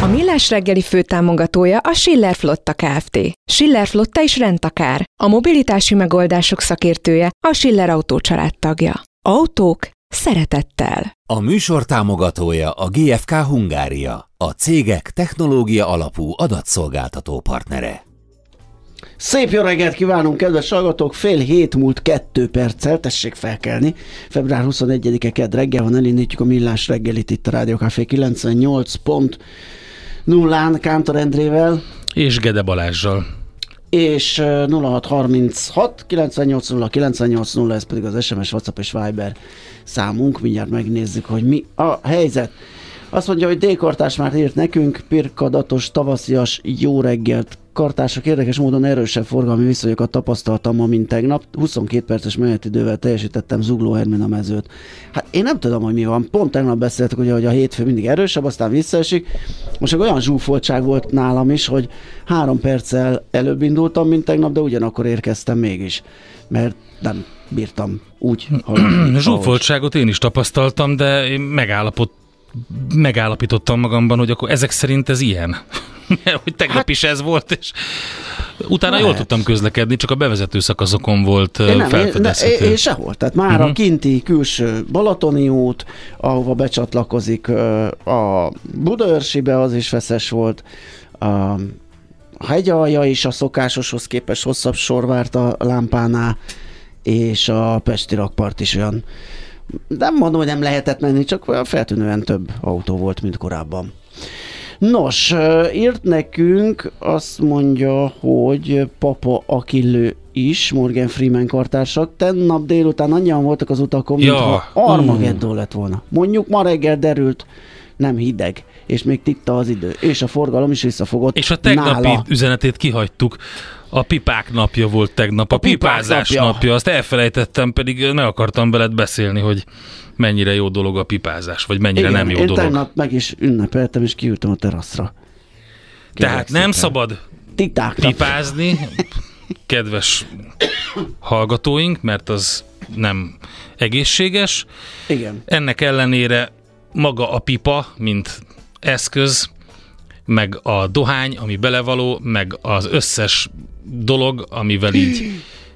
A Millás reggeli főtámogatója a Schiller Flotta Kft. Schiller Flotta is rendtakár. A mobilitási megoldások szakértője a Schiller Autó tagja. Autók szeretettel. A műsor támogatója a GFK Hungária, a cégek technológia alapú adatszolgáltató partnere. Szép jó reggelt kívánunk, kedves hallgatók! Fél hét múlt kettő perccel, tessék felkelni. Február 21-e kedd reggel van, elindítjuk a millás reggelit itt a Rádió Café 98 pont nullán Kántor Endrével. És Gede Balázsjal. És 0636 980 980, ez pedig az SMS, WhatsApp és Viber számunk. Mindjárt megnézzük, hogy mi a helyzet. Azt mondja, hogy D-kartás már írt nekünk, pirkadatos, tavaszias, jó reggelt. Kartások érdekes módon erősebb forgalmi viszonyokat tapasztaltam ma, mint tegnap. 22 perces menetidővel teljesítettem Zugló Hermina mezőt. Hát én nem tudom, hogy mi van. Pont tegnap beszéltük, ugye, hogy a hétfő mindig erősebb, aztán visszaesik. Most meg olyan zsúfoltság volt nálam is, hogy három perccel előbb indultam, mint tegnap, de ugyanakkor érkeztem mégis. Mert nem bírtam úgy. Zsúfoltságot én is tapasztaltam, de én megállapot, megállapítottam magamban, hogy akkor ezek szerint ez ilyen. hogy tegnap hát, is ez volt, és utána lehet. jól tudtam közlekedni, csak a bevezető szakaszokon volt én nem, felfedezhető. Én, én sehol, tehát már uh-huh. a kinti külső Balatoni út, ahova becsatlakozik a Budaörsibe, az is feszes volt, a hegyalja is a szokásoshoz képest hosszabb sor várt a lámpánál, és a Pesti rakpart is olyan nem mondom, hogy nem lehetett menni, csak olyan feltűnően több autó volt, mint korábban. Nos, írt nekünk, azt mondja, hogy Papa Akillő is, Morgan Freeman kartársak. Tennap délután annyian voltak az utakon, ja. mintha Armageddon lett volna. Mondjuk ma reggel derült, nem hideg, és még titta az idő, és a forgalom is visszafogott És a tegnapi nála. üzenetét kihagytuk. A pipák napja volt tegnap, a, a pipázás napja. napja, azt elfelejtettem, pedig meg akartam veled beszélni, hogy mennyire jó dolog a pipázás, vagy mennyire Igen, nem jó én dolog. tegnap meg is ünnepeltem, és kiültem a teraszra. Kérlek Tehát nem szépen. szabad Titákra. pipázni, kedves hallgatóink, mert az nem egészséges. Igen. Ennek ellenére maga a pipa, mint eszköz, meg a dohány, ami belevaló, meg az összes dolog, amivel így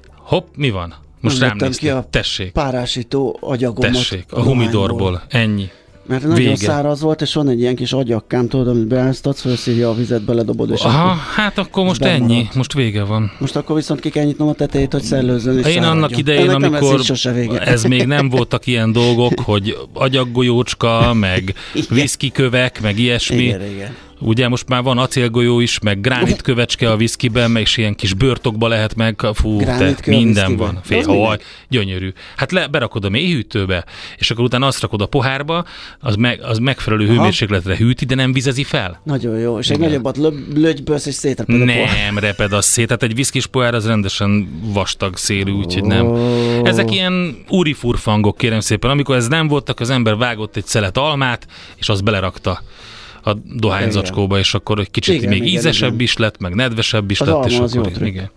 hopp, mi van? Most rám ki a Tessék. párásító agyagomat. Tessék, a, a humidorból. Ennyi. Mert nagyon Vége. száraz volt, és van egy ilyen kis agyakkám, tudod, amit beáztatsz, felszívja a vizet, beledobod, és Aha, akkor hát akkor most ennyi, marad. most vége van. Most akkor viszont ki kell nyitnom a tetejét, hogy szellőzön és Én száradjon. annak idején, Ennek amikor ez, ez még nem voltak ilyen dolgok, hogy agyaggolyócska, meg viszkikövek, meg ilyesmi. Igen, igen. Ugye most már van acélgolyó is, meg gránit a viszkiben, meg is ilyen kis börtokba lehet meg, fú, te, minden van. Fél, haj, gyönyörű. Hát le, berakod a mélyhűtőbe, és akkor utána azt rakod a pohárba, az, meg, az megfelelő Aha. hőmérsékletre hűti, de nem vizezi fel. Nagyon jó, és egy nagyobbat lögybölsz, és szétreped a Nem reped az szét, tehát egy viszkis pohár az rendesen vastag szélű, úgyhogy nem. Ezek ilyen úri furfangok, kérem szépen. Amikor ez nem voltak, az ember vágott egy szelet almát, és az belerakta a dohányzacskóba, és akkor egy kicsit igen, még igen, ízesebb igen. is lett, meg nedvesebb is az lett, és akkor jó igen.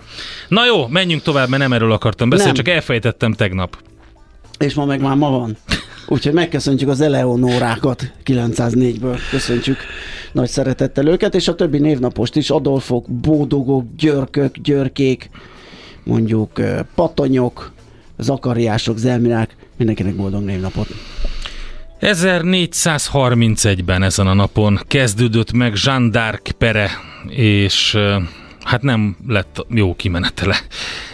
Na jó, menjünk tovább, mert nem erről akartam beszélni, nem. csak elfejtettem tegnap. És ma meg már ma van. Úgyhogy megköszöntjük az Eleonórákat 904-ből, köszöntjük nagy szeretettel őket, és a többi névnapost is, Adolfok, Bódogok, Györkök, Györkék, mondjuk Patonyok, Zakariások, Zelmirák, mindenkinek boldog névnapot. 1431-ben ezen a napon kezdődött meg Jean d'Arc pere, és hát nem lett jó kimenetele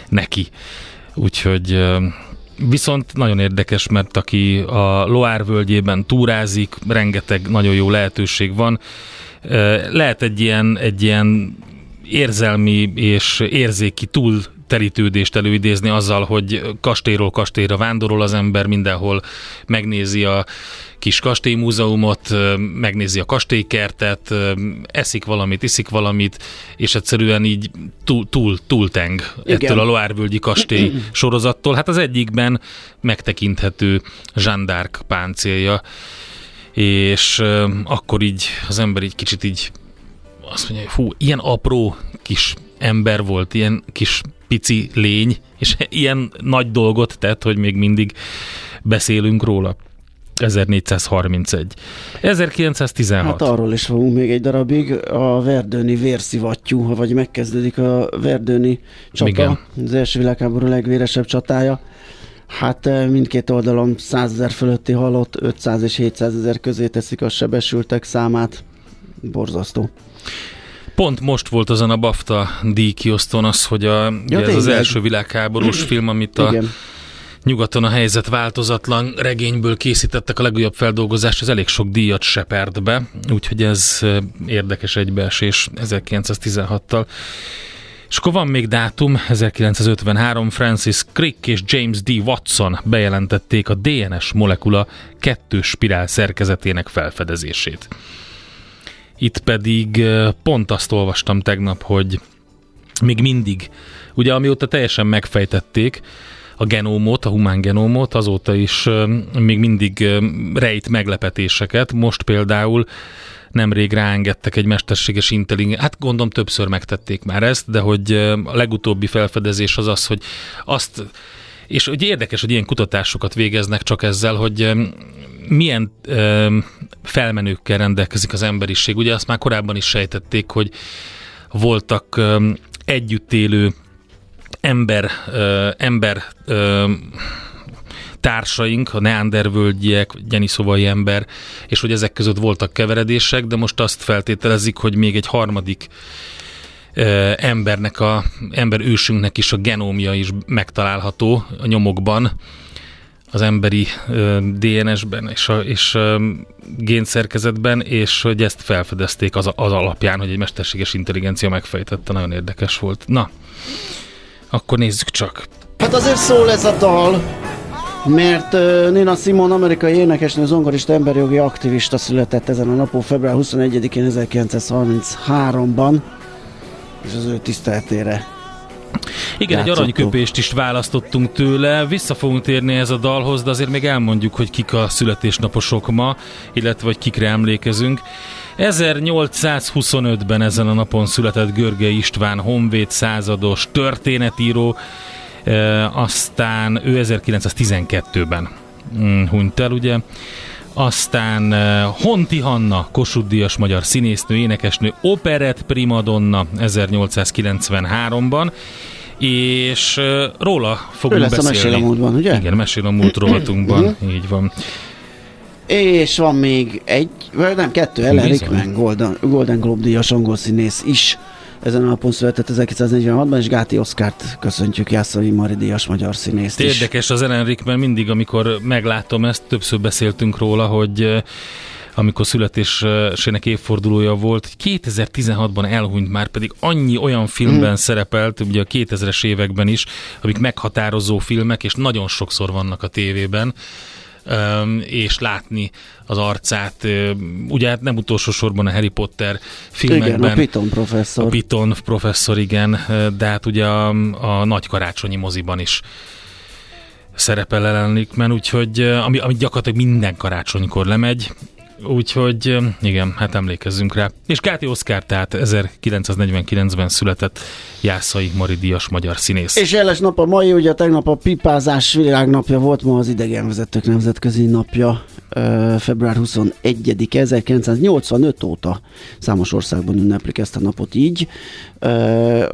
neki. Úgyhogy Viszont nagyon érdekes, mert aki a Loire völgyében túrázik, rengeteg nagyon jó lehetőség van. Lehet egy ilyen, egy ilyen érzelmi és érzéki túl telítődést előidézni azzal, hogy kastélyról kastélyra vándorol az ember, mindenhol megnézi a kis kastélymúzeumot, megnézi a kastélykertet, eszik valamit, iszik valamit, és egyszerűen így túl, túl, túlteng Igen. ettől a Loárvölgyi kastély sorozattól. Hát az egyikben megtekinthető d'Arc páncélja, és akkor így az ember így kicsit így azt mondja, hogy hú, ilyen apró kis ember volt, ilyen kis pici lény, és ilyen nagy dolgot tett, hogy még mindig beszélünk róla. 1431. 1916. Hát arról is fogunk még egy darabig. A Verdőni vérszivattyú, vagy megkezdődik a Verdőni csata. Igen. Az első világháború legvéresebb csatája. Hát eh, mindkét oldalon 100 ezer fölötti halott, 500 és 700 ezer közé teszik a sebesültek számát. Borzasztó. Pont most volt azon a BAFTA díjkiosztón az, hogy a, ja, ez az első világháborús film, amit a Igen Nyugaton a helyzet változatlan regényből készítettek a legújabb feldolgozást, ez elég sok díjat sepert be, úgyhogy ez érdekes egybeesés 1916-tal. És akkor van még dátum, 1953 Francis Crick és James D. Watson bejelentették a DNS molekula kettős spirál szerkezetének felfedezését. Itt pedig pont azt olvastam tegnap, hogy még mindig, ugye amióta teljesen megfejtették, a genómot, a humán genómot, azóta is még mindig rejt meglepetéseket. Most például nemrég ráengedtek egy mesterséges intelligencia, hát gondolom többször megtették már ezt, de hogy a legutóbbi felfedezés az az, hogy azt és hogy érdekes, hogy ilyen kutatásokat végeznek csak ezzel, hogy milyen ö, felmenőkkel rendelkezik az emberiség. Ugye azt már korábban is sejtették, hogy voltak ö, együtt élő ember, ember társaink, a neandervölgyiek, gyeniszovai ember, és hogy ezek között voltak keveredések, de most azt feltételezik, hogy még egy harmadik embernek, a ember ősünknek is a genómja is megtalálható a nyomokban, az emberi DNS-ben és, a, és génszerkezetben, és hogy ezt felfedezték az, az alapján, hogy egy mesterséges intelligencia megfejtette, nagyon érdekes volt. Na, akkor nézzük csak. Hát azért szól ez a dal, mert uh, Nina Simon, amerikai énekesnő, zongorista, emberjogi aktivista született ezen a napon, február 21-én 1933-ban, és az ő tiszteletére igen, Játszottuk. egy aranyköpést is választottunk tőle, vissza fogunk térni ez a dalhoz, de azért még elmondjuk, hogy kik a születésnaposok ma, illetve hogy kikre emlékezünk. 1825-ben ezen a napon született Görge István, honvéd százados, történetíró, e, aztán ő 1912-ben mm, hunyt el, ugye. Aztán e, Honti Hanna, Kossuth Díjas magyar színésznő, énekesnő, operett primadonna 1893-ban, és e, róla fogunk ő lesz beszélni. a Mesél a múltban, ugye? Igen, Mesél a múlt rovatunkban, így van. És van még egy, vagy nem, kettő, Ellen Rickman, Golden, Golden Globe díjas angol színész is ezen a napon született 1946-ban, és Gáti Oszkárt köszöntjük, Jászai Mari díjas magyar színészt is. Érdekes az Ellen Rickman, mindig, amikor meglátom ezt, többször beszéltünk róla, hogy amikor születésének évfordulója volt, 2016-ban elhunyt már, pedig annyi olyan filmben mm. szerepelt, ugye a 2000-es években is, amik meghatározó filmek, és nagyon sokszor vannak a tévében, és látni az arcát. Ugye hát nem utolsó sorban a Harry Potter filmekben. Igen, a Piton professzor. A Piton professzor, igen, de hát ugye a, a nagy karácsonyi moziban is szerepel Ellen Rickman, úgyhogy ami, ami gyakorlatilag minden karácsonykor lemegy, Úgyhogy igen, hát emlékezzünk rá. És Káti Oszkár, tehát 1949-ben született Jászai Maridias magyar színész. És jeles nap a mai, ugye tegnap a pipázás világnapja volt, ma az idegenvezetők nemzetközi napja, február 21 1985 óta számos országban ünneplik ezt a napot így,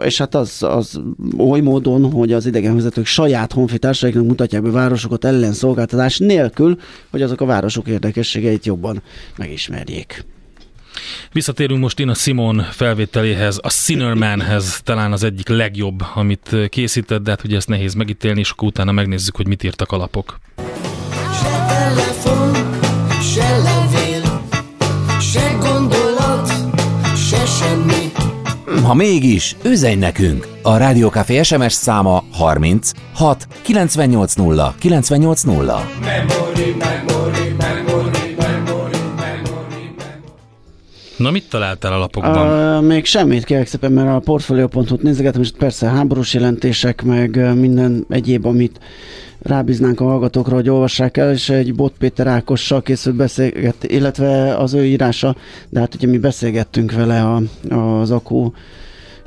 és hát az, az oly módon, hogy az idegenvezetők saját honfitársaiknak mutatják be városokat ellenszolgáltatás nélkül, hogy azok a városok érdekességeit jobban megismerjék. Visszatérünk most én a Simon felvételéhez, a Sinnermanhez, talán az egyik legjobb, amit készített, de hát ugye ezt nehéz megítélni, és akkor utána megnézzük, hogy mit írtak a lapok. Se telefon, semmi. Ha mégis, üzenj nekünk! A Rádiókafé SMS száma 30 6 980 980. Memory, memory, memory. Na, mit találtál a lapokban? Uh, még semmit kérek szépen, mert a portfolio.hu-t nézegetem, és persze háborús jelentések, meg minden egyéb, amit rábíznánk a hallgatókra, hogy olvassák el, és egy Bot Péter Ákossal készült beszélget, illetve az ő írása, de hát ugye mi beszélgettünk vele a, az akú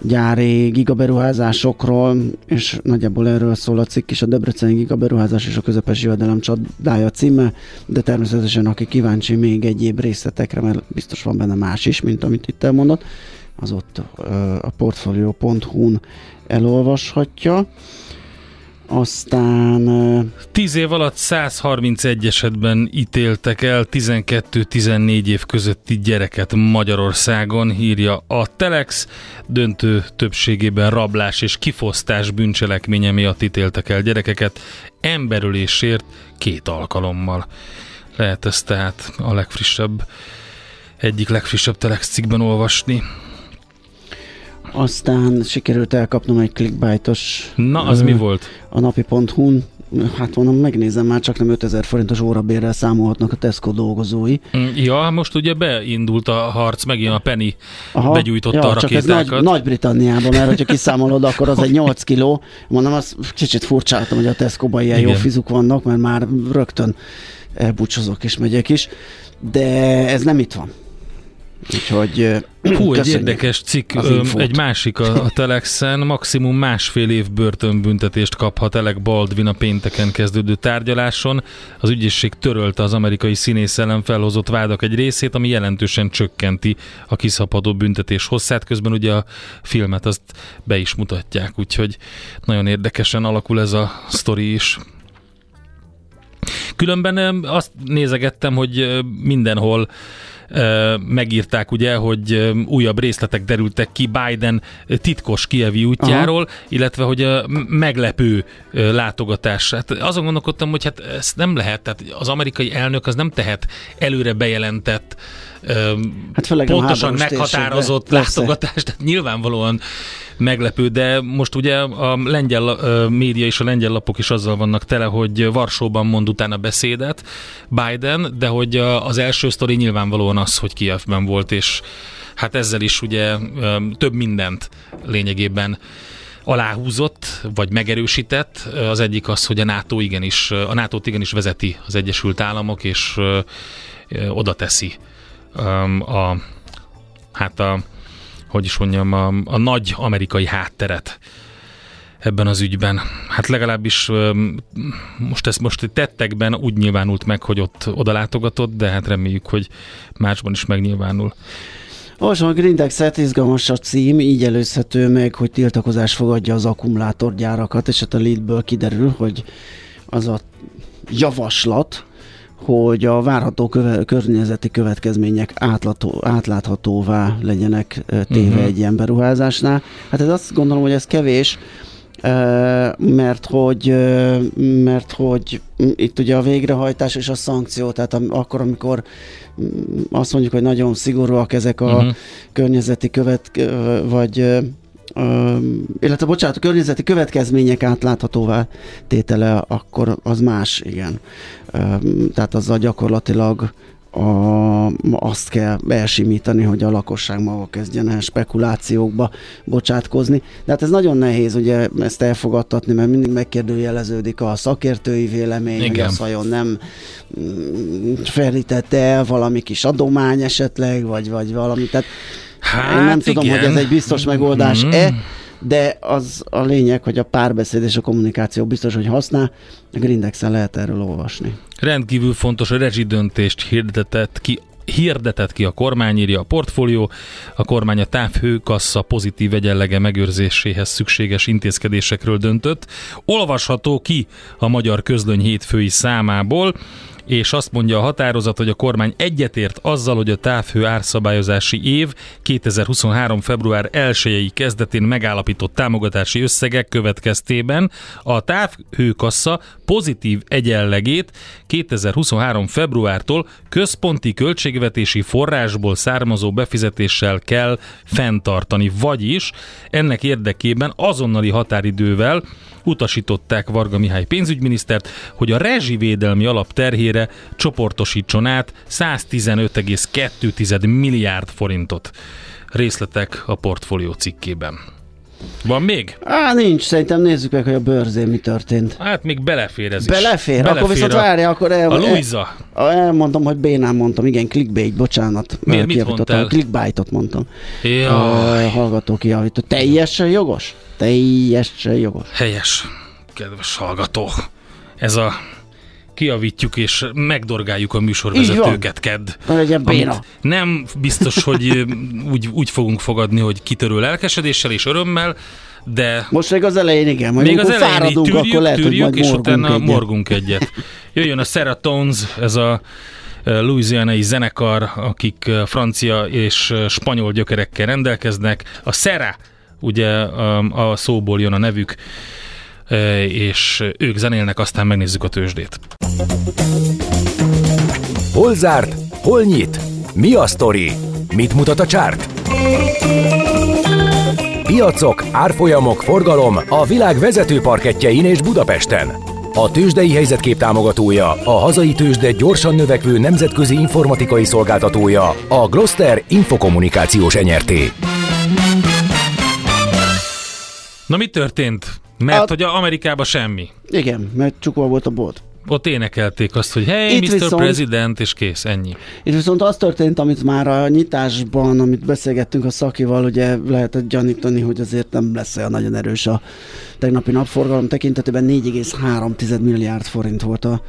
gyári gigaberuházásokról, és nagyjából erről szól a cikk is, a Debreceni gigaberuházás és a közepes jövedelem csodája címe, de természetesen aki kíváncsi még egyéb részletekre, mert biztos van benne más is, mint amit itt elmondott, az ott a portfolio.hu-n elolvashatja. Aztán... Tíz év alatt 131 esetben ítéltek el 12-14 év közötti gyereket Magyarországon, írja a Telex. Döntő többségében rablás és kifosztás bűncselekménye miatt ítéltek el gyerekeket emberölésért két alkalommal. Lehet ezt tehát a legfrissebb, egyik legfrissebb Telex cikkben olvasni. Aztán sikerült elkapnom egy clickbaitos... Na, az ö, mi volt? A napi.hu-n hát mondom, megnézem, már csak nem 5000 forintos órabérrel számolhatnak a Tesco dolgozói. Mm, ja, most ugye beindult a harc, megint a Penny Aha, begyújtotta ja, a csak ez Nagy, Nagy-Britanniában, mert hogyha kiszámolod, akkor az egy 8 kiló. Mondom, az kicsit furcsáltam, hogy a Tesco-ban ilyen Igen. jó fizuk vannak, mert már rögtön elbúcsozok és megyek is. De ez nem itt van. Úgyhogy Hú, egy érdekes cikk, egy másik a, a Telexen, maximum másfél év börtönbüntetést kaphat Elek Baldwin a pénteken kezdődő tárgyaláson. Az ügyészség törölte az amerikai színész ellen felhozott vádak egy részét, ami jelentősen csökkenti a kiszabadó büntetés hosszát. Közben ugye a filmet azt be is mutatják, úgyhogy nagyon érdekesen alakul ez a sztori is. Különben azt nézegettem, hogy mindenhol megírták ugye, hogy újabb részletek derültek ki Biden titkos kievi útjáról, Aha. illetve hogy a meglepő látogatás. Hát azon gondolkodtam, hogy hát ezt nem lehet, tehát az amerikai elnök az nem tehet előre bejelentett hát pontosan meghatározott látogatást, tehát nyilvánvalóan meglepő, de most ugye a lengyel média és a lengyel lapok is azzal vannak tele, hogy Varsóban mond utána beszédet Biden, de hogy az első sztori nyilvánvalóan az, hogy Kievben volt, és hát ezzel is ugye több mindent lényegében aláhúzott, vagy megerősített. Az egyik az, hogy a NATO igenis, a nato igenis vezeti az Egyesült Államok, és oda teszi a, hát a hogy is mondjam, a, a nagy amerikai hátteret ebben az ügyben. Hát legalábbis most ezt most tettekben úgy nyilvánult meg, hogy ott oda látogatott, de hát reméljük, hogy másban is megnyilvánul. Olvasom a Grindexet, izgalmas a cím, így előzhető meg, hogy tiltakozás fogadja az akkumulátorgyárakat, és hát a leadből kiderül, hogy az a javaslat, hogy a várható köve, környezeti következmények átlátó, átláthatóvá legyenek téve uh-huh. egy ilyen beruházásnál. Hát ez azt gondolom, hogy ez kevés, mert hogy, mert hogy itt ugye a végrehajtás és a szankció, tehát akkor, amikor azt mondjuk, hogy nagyon szigorúak ezek a uh-huh. környezeti követ, vagy illetve bocsánat, a környezeti következmények átláthatóvá tétele, akkor az más, igen. Tehát azzal gyakorlatilag a, azt kell elsimítani, hogy a lakosság maga kezdjen el spekulációkba bocsátkozni. De hát ez nagyon nehéz ugye ezt elfogadtatni, mert mindig megkérdőjeleződik a szakértői vélemény, Igen. hogy az vajon nem mm, felítette el valami kis adomány esetleg, vagy, vagy valami. Tehát hát én nem igen. tudom, hogy ez egy biztos megoldás-e, mm de az a lényeg, hogy a párbeszéd és a kommunikáció biztos, hogy használ, a Grindexen lehet erről olvasni. Rendkívül fontos a rezsidöntést hirdetett ki hirdetett ki a kormány, írja a portfólió. A kormány a távhőkassa pozitív egyenlege megőrzéséhez szükséges intézkedésekről döntött. Olvasható ki a magyar közlöny hétfői számából és azt mondja a határozat, hogy a kormány egyetért azzal, hogy a távhő árszabályozási év 2023. február 1 kezdetén megállapított támogatási összegek következtében a távhőkassa pozitív egyenlegét 2023. februártól központi költségvetési forrásból származó befizetéssel kell fenntartani, vagyis ennek érdekében azonnali határidővel utasították Varga Mihály pénzügyminisztert, hogy a rezsivédelmi alap terhére csoportosítson át 115,2 milliárd forintot. Részletek a portfólió cikkében. Van még? Á, nincs, szerintem nézzük meg, hogy a bőrzén mi történt. Hát még belefér ez belefér? is. Belefér, akkor viszont várja, akkor el, A Luisa. El, elmondom, hogy bénán mondtam, igen, clickbait, bocsánat. Miért, mit mondtál? Clickbaitot mondtam. Ja. A hallgató kiavító. Teljesen jogos? Teljesen jogos. Helyes, kedves hallgató. Ez a kiavítjuk és megdorgáljuk a műsorvezetőket kedd. Nem biztos, hogy úgy, úgy fogunk fogadni, hogy kitörő lelkesedéssel és örömmel, de... Most még az elején igen, majd még az elején fáradunk, tűrjük, akkor lehet, tűrjük, hogy majd és utána egyet. morgunk egyet. Jöjjön a Seratones, ez a louisianai zenekar, akik francia és spanyol gyökerekkel rendelkeznek. A Sera, ugye a szóból jön a nevük, és ők zenélnek, aztán megnézzük a tőzsdét. Hol zárt? Hol nyit? Mi a sztori? Mit mutat a csárt? Piacok, árfolyamok, forgalom a világ vezető parketjein és Budapesten. A tőzsdei helyzetkép támogatója, a hazai tőzsde gyorsan növekvő nemzetközi informatikai szolgáltatója, a Gloster Infokommunikációs enyerté. Na mi történt? Mert a... hogy Amerikában semmi. Igen, mert csukva volt a bolt. Ott énekelték azt, hogy hey, Itt Mr. Viszont, President, és kész, ennyi. Itt viszont az történt, amit már a nyitásban, amit beszélgettünk a szakival, ugye lehetett gyanítani, hogy azért nem lesz olyan nagyon erős a tegnapi napforgalom tekintetében 4,3 milliárd forint volt a,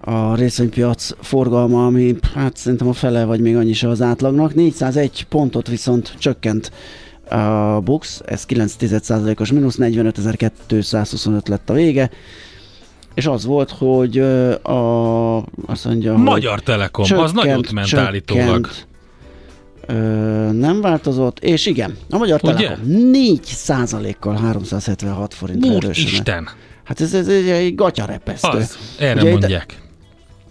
a részvénypiac forgalma, ami hát szerintem a fele vagy még annyi se az átlagnak. 401 pontot viszont csökkent a Bux, ez 9,1%-os mínusz, 45.225 lett a vége, és az volt, hogy a, azt mondja, Magyar hogy Telekom, csökkent, az nagyot ment csökkent, állítólag. Ö, nem változott, és igen, a Magyar Ugye? Telekom 4 kal 376 forint Isten! Hát ez, ez, ez egy gatyarepesztő. Az, erre Ugye mondják. Itt,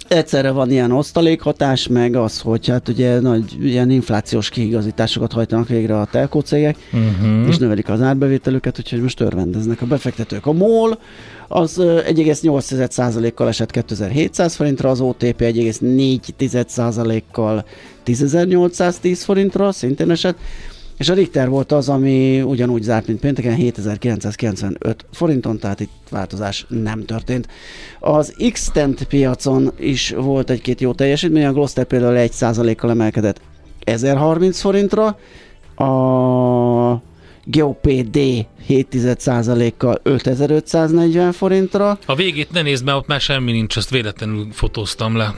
egyszerre van ilyen osztalékhatás, meg az, hogy hát ugye nagy ilyen inflációs kiigazításokat hajtanak végre a telkó cégek, uh-huh. és növelik az árbevételüket, úgyhogy most örvendeznek a befektetők. A MOL az 1,8%-kal esett 2700 forintra, az OTP 1,4%-kal 10.810 forintra, szintén esett, és a Richter volt az, ami ugyanúgy zárt, mint pénteken, 7995 forinton, tehát itt változás nem történt. Az x piacon is volt egy-két jó teljesítmény, a Gloster például 1%-kal emelkedett 1030 forintra, a GOPD 7%-kal 5540 forintra. A végét ne nézd, mert ott már semmi nincs, ezt véletlenül fotóztam le.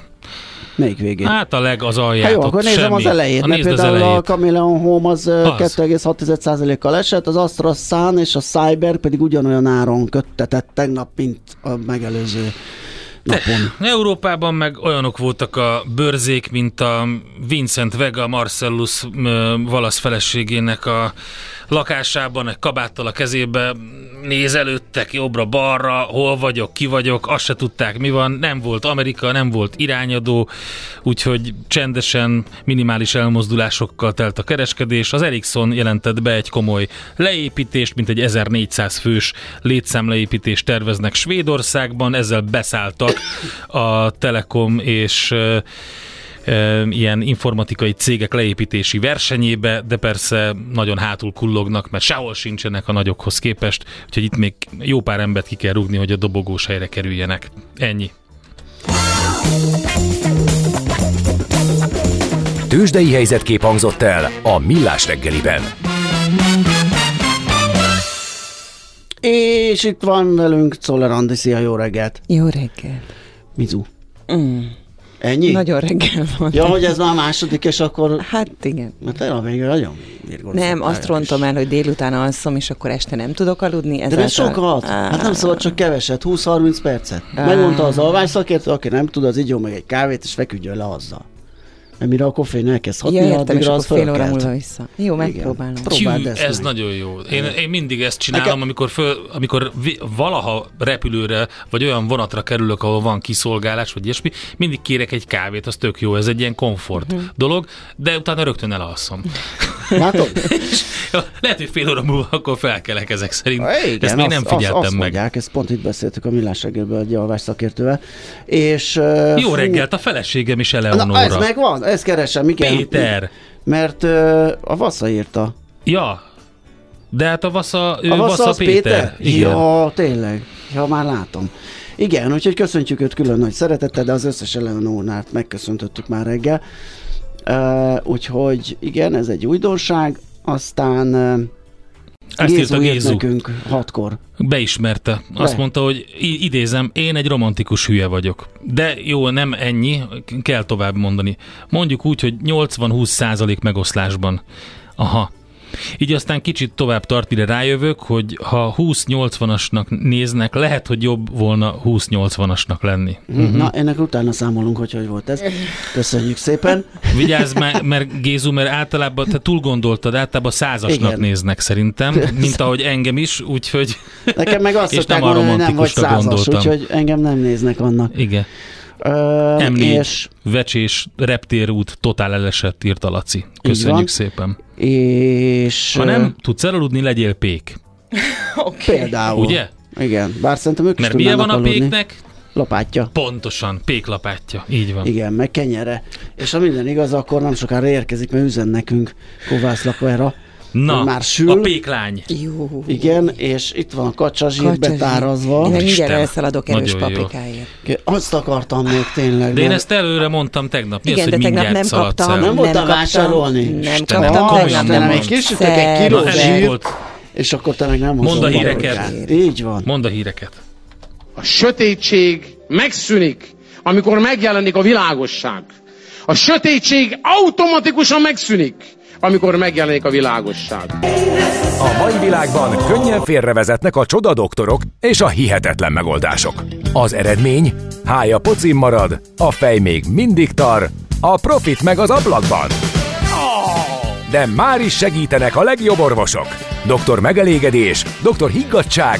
Melyik végén? Hát a leg az alját. Hát jó, akkor nézem semmi. az elejét, mert például elejét. a Chameleon Home az, az. 2,6%-kal esett, az Astra Sun és a Cyber pedig ugyanolyan áron köttetett tegnap, mint a megelőző napon. De, Európában meg olyanok voltak a bőrzék, mint a Vincent Vega Marcellus Valasz feleségének a lakásában, egy kabáttal a kezébe nézelődtek jobbra-balra, hol vagyok, ki vagyok, azt se tudták, mi van, nem volt Amerika, nem volt irányadó, úgyhogy csendesen, minimális elmozdulásokkal telt a kereskedés. Az Ericsson jelentett be egy komoly leépítést, mint egy 1400 fős létszámleépítést terveznek Svédországban, ezzel beszálltak a Telekom és ilyen informatikai cégek leépítési versenyébe, de persze nagyon hátul kullognak, mert sehol sincsenek a nagyokhoz képest, úgyhogy itt még jó pár embert ki kell rúgni, hogy a dobogós helyre kerüljenek. Ennyi. Tőzsdei helyzetkép hangzott el a Millás reggeliben. És itt van velünk Czoller Andi, szia, jó reggelt! Jó reggelt! Mizu? Mm. Ennyi? Nagyon reggel van. Ja, hogy ez már a második, és akkor... Hát igen. Mert el még nagyon Nem, azt rontom el, hogy délután alszom, és akkor este nem tudok aludni. Ez De ez sokat. Hát nem szabad csak keveset, 20-30 percet. Megmondta az alvásszakértő, aki nem tud, az így meg egy kávét, és feküdjön le azzal mert mire a koffein elkezd hatni, ja, értem, addigra az fél óra múlva vissza. Jó, megpróbálom. Próbáld ezt ez meg. nagyon jó. Én, én mindig ezt csinálom, amikor, föl, amikor valaha repülőre, vagy olyan vonatra kerülök, ahol van kiszolgálás, vagy ilyesmi, mindig kérek egy kávét, az tök jó, ez egy ilyen komfort uh-huh. dolog, de utána rögtön elalszom. Látod? Lehet, hogy fél óra múlva akkor felkelek ezek szerint. Ha, igen, ezt még nem figyeltem azt, azt meg. Mondják, ezt pont itt beszéltük a millás reggelből egy alvás szakértővel. És, uh, Jó reggelt, a feleségem is Eleonora. Na, ez megvan, ezt keresem, igen. Péter. Mert uh, a Vassza írta. Ja, de hát a Vassza, a Vassza, Vassza Péter. Péter? Igen. Ja, tényleg. Ja, már látom. Igen, úgyhogy köszöntjük őt külön nagy szeretettel, de az összes Eleonorát megköszöntöttük már reggel. Uh, úgyhogy igen, ez egy újdonság. Aztán uh, ezt Gézu nekünk hatkor. Beismerte. Azt Be. mondta, hogy idézem, én egy romantikus hülye vagyok. De jó, nem ennyi, kell tovább mondani. Mondjuk úgy, hogy 80-20 százalék megoszlásban. Aha, így aztán kicsit tovább tart, mire rájövök, hogy ha 20-80-asnak néznek, lehet, hogy jobb volna 20-80-asnak lenni. Uh-huh. Na, ennek utána számolunk, hogy hogy volt ez. Köszönjük szépen. Vigyázz, mert, mert Gézu, mert általában te túl gondoltad, általában százasnak Igen. néznek szerintem, mint ahogy engem is, úgyhogy... Nekem meg azt szokták mondani, hogy nem vagy százas, úgyhogy engem nem néznek annak. Igen. Uh, M4, és... vecsés, reptérút, totál elesett, írta Laci. Köszönjük szépen. És... Ha nem tudsz elaludni, legyél pék. okay. Például. Ugye? Igen, bár szerintem ők Mert milyen van a aludni. péknek? Lapátja. Pontosan, péklapátja, így van. Igen, meg kenyere. És ha minden igaz, akkor nem sokára érkezik, mert üzen nekünk Kovász Lakvera, Na, már sül. a péklány. Jó. Igen, és itt van a kacsa zsír betárazva. Én mindjárt elszaladok erős paprikáért. Azt akartam még tényleg. De én ezt előre mondtam tegnap. Mi Igen, az, de tegnap nem kaptam. Nem voltam vásárolni? Nem kaptam. Nem tegnap. Kisütök egy kiló zsírt, és akkor te meg nem Mondd a híreket. Így van. Mondd a híreket. A sötétség megszűnik, amikor megjelenik a világosság. A sötétség automatikusan megszűnik, amikor megjelenik a világosság. A mai világban könnyen félrevezetnek a csoda doktorok és a hihetetlen megoldások. Az eredmény? Hája pocim marad, a fej még mindig tar, a profit meg az ablakban. De már is segítenek a legjobb orvosok. Doktor megelégedés, doktor higgadság,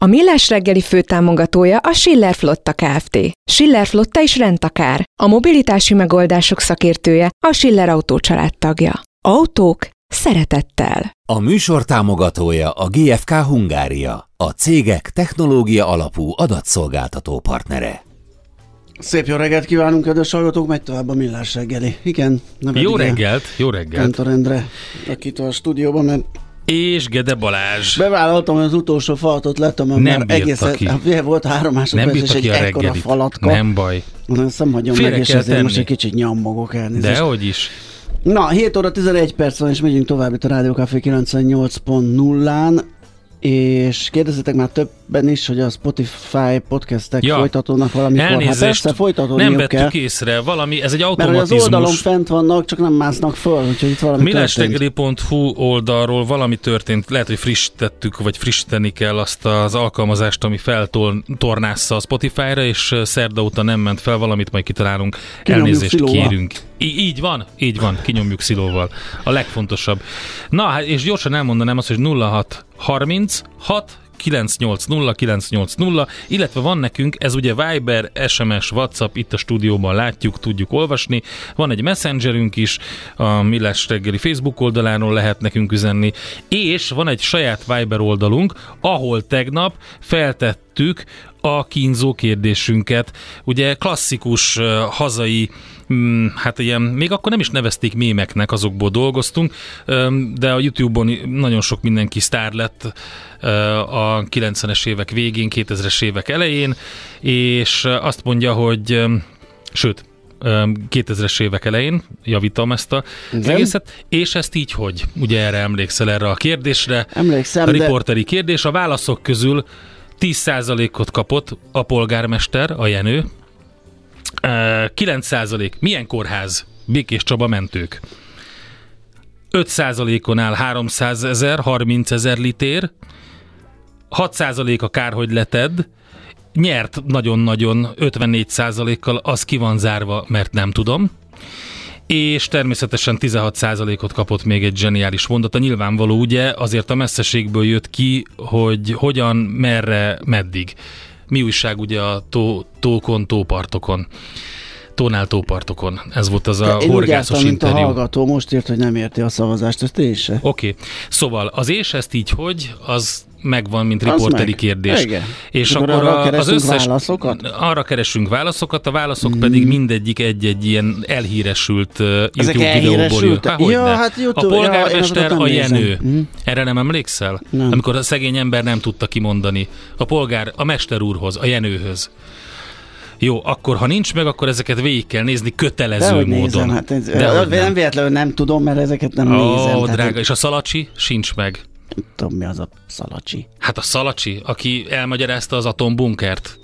A Millás reggeli főtámogatója a Schiller Flotta Kft. Schiller Flotta is rendtakár. A mobilitási megoldások szakértője a Schiller Autó tagja. Autók szeretettel. A műsor támogatója a GFK Hungária, a cégek technológia alapú adatszolgáltató partnere. Szép jó reggelt kívánunk, kedves hallgatók, megy tovább a millás reggeli. Igen. Jó reggelt, jó reggelt. Kántor Endre, akit a stúdióban, mert és Gede Balázs. Bevállaltam, hogy az utolsó falatot mert nem egész, ki. Hát, volt három másodperc, és egy ekkora falatka. Nem baj. Nem hagyom Félre meg, és ezért tenni. most egy kicsit nyammogok elnézést. Dehogy is. Na, 7 óra 11 perc van, és megyünk tovább itt a Rádió Café 98.0-án, és kérdezzetek már több ben is, hogy a Spotify podcastek ja. folytatódnak valamikor. Hát Elnézést, hát persze folytatódniuk Nem vettük kell. észre, valami, ez egy automatizmus. Mert az oldalon fent vannak, csak nem másznak föl, úgyhogy itt valami Millástegeli.hu oldalról valami történt, lehet, hogy frissítettük, vagy frissíteni kell azt az alkalmazást, ami feltornásza a Spotify-ra, és szerda óta nem ment fel, valamit majd kitalálunk. Elnézést kérünk. I- így van, így van, kinyomjuk szilóval. A legfontosabb. Na, hát és gyorsan elmondanám azt, hogy 06 30 6 980 980, illetve van nekünk, ez ugye Viber, SMS, WhatsApp, itt a stúdióban látjuk, tudjuk olvasni, van egy messengerünk is, a Millás reggeli Facebook oldaláról lehet nekünk üzenni, és van egy saját Viber oldalunk, ahol tegnap feltettük a kínzó kérdésünket. Ugye klasszikus uh, hazai hát ilyen, még akkor nem is nevezték mémeknek, azokból dolgoztunk, de a YouTube-on nagyon sok mindenki sztár lett a 90-es évek végén, 2000-es évek elején, és azt mondja, hogy sőt, 2000-es évek elején, javítom ezt a Igen. egészet, és ezt így hogy? Ugye erre emlékszel erre a kérdésre? Emlékszem, A riporteri de... kérdés, a válaszok közül 10%-ot kapott a polgármester, a Jenő, 9% milyen kórház? Békés Csaba mentők. 5%-on áll 300 ezer, 30 ezer litér, 6% a kár, hogy leted, nyert nagyon-nagyon 54%-kal, az ki van zárva, mert nem tudom. És természetesen 16%-ot kapott még egy zseniális mondata. Nyilvánvaló, ugye, azért a messzeségből jött ki, hogy hogyan, merre, meddig. Mi újság ugye a tó, tókon, tópartokon. Tónál tópartokon. Ez volt az a Én horgászos interjú. a hallgató most ért, hogy nem érti a szavazást, ezt én se. Oké. Okay. Szóval az és ezt így hogy, az megvan, mint riporteri meg. kérdés. Igen. És akkor, akkor arra az összes, válaszokat? Arra keresünk válaszokat, a válaszok mm. pedig mindegyik egy-egy ilyen elhíresült uh, YouTube videóból jön. Há, ja, hát YouTube, a polgármester, ja, a Jenő. Mm. Erre nem emlékszel? Nem. Amikor a szegény ember nem tudta kimondani. A polgár, a mester úrhoz, a Jenőhöz. Jó, akkor ha nincs meg, akkor ezeket végig kell nézni kötelező De, módon. Nézem, hát ez, De, nem véletlenül nem tudom, mert ezeket nem oh, nézem. Ó, drága, tehát, és a szalacsi sincs meg. Nem tudom, mi az a szalacsi. Hát a szalacsi, aki elmagyarázta az atombunkert.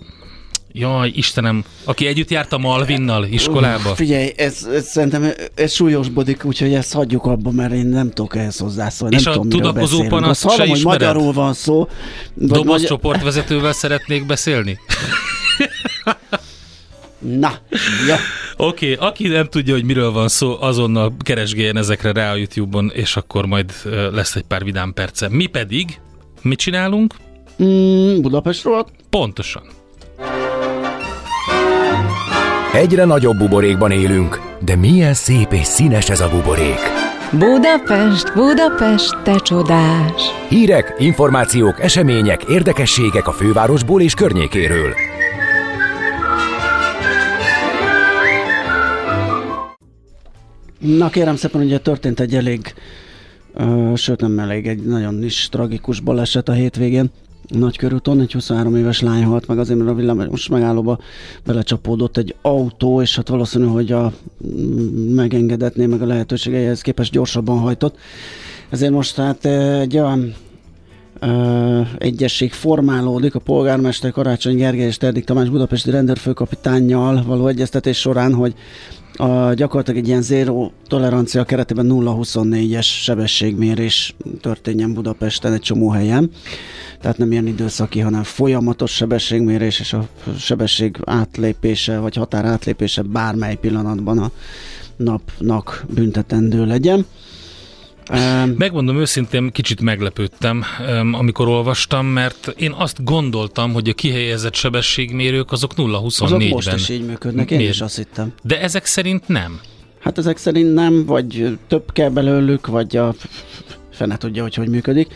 Jaj, Istenem, aki együtt járt a Malvinnal iskolába. Uh, figyelj, ez, ez szerintem ez súlyosbodik, úgyhogy ezt hagyjuk abba, mert én nem tudok ehhez hozzászólni. És nem a tudom, tudakozó panaszt se hallom, hogy magyarul van szó. Doboz magyar... csoportvezetővel szeretnék beszélni? Na, ja. Oké, okay, aki nem tudja, hogy miről van szó, azonnal keresgéljen ezekre rá a YouTube-on, és akkor majd lesz egy pár vidám perce. Mi pedig, mit csinálunk? Mm, Budapestről? Pontosan. Egyre nagyobb buborékban élünk, de milyen szép és színes ez a buborék. Budapest, Budapest, te csodás! Hírek, információk, események, érdekességek a fővárosból és környékéről. Na kérem szépen, ugye történt egy elég, uh, sőt nem elég, egy nagyon is tragikus baleset a hétvégén. Nagykörúton egy 23 éves lány halt meg azért, mert a villamos megállóba belecsapódott egy autó, és hát valószínű, hogy a mm, megengedetné meg a lehetőségeihez képest gyorsabban hajtott. Ezért most hát egy olyan egyesség formálódik a polgármester Karácsony Gergely és Terdik Tamás budapesti rendőrfőkapitánnyal való egyeztetés során, hogy a, gyakorlatilag egy ilyen zéró tolerancia keretében 0-24-es sebességmérés történjen Budapesten egy csomó helyen. Tehát nem ilyen időszaki, hanem folyamatos sebességmérés és a sebesség átlépése vagy határ átlépése bármely pillanatban a napnak büntetendő legyen. Megmondom őszintén, kicsit meglepődtem, amikor olvastam, mert én azt gondoltam, hogy a kihelyezett sebességmérők azok 0-24-ben. Azok most is így működnek, én is azt hittem. De ezek szerint nem. Hát ezek szerint nem, vagy több kell belőlük, vagy a fene tudja, hogy hogy működik.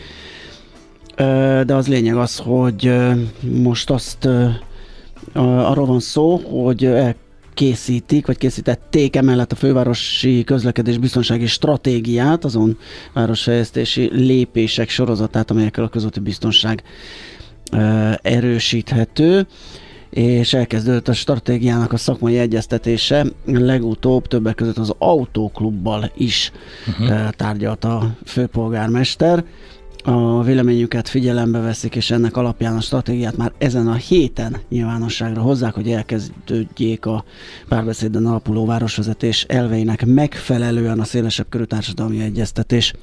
De az lényeg az, hogy most azt arról van szó, hogy el készítik, vagy készítették emellett a fővárosi közlekedés biztonsági stratégiát, azon városfejlesztési lépések sorozatát, amelyekkel a közúti biztonság erősíthető és elkezdődött a stratégiának a szakmai egyeztetése. Legutóbb többek között az autóklubbal is uh-huh. tárgyalt a főpolgármester a véleményüket figyelembe veszik, és ennek alapján a stratégiát már ezen a héten nyilvánosságra hozzák, hogy elkezdődjék a párbeszéden alapuló városvezetés elveinek megfelelően a szélesebb körű társadalmi egyeztetés.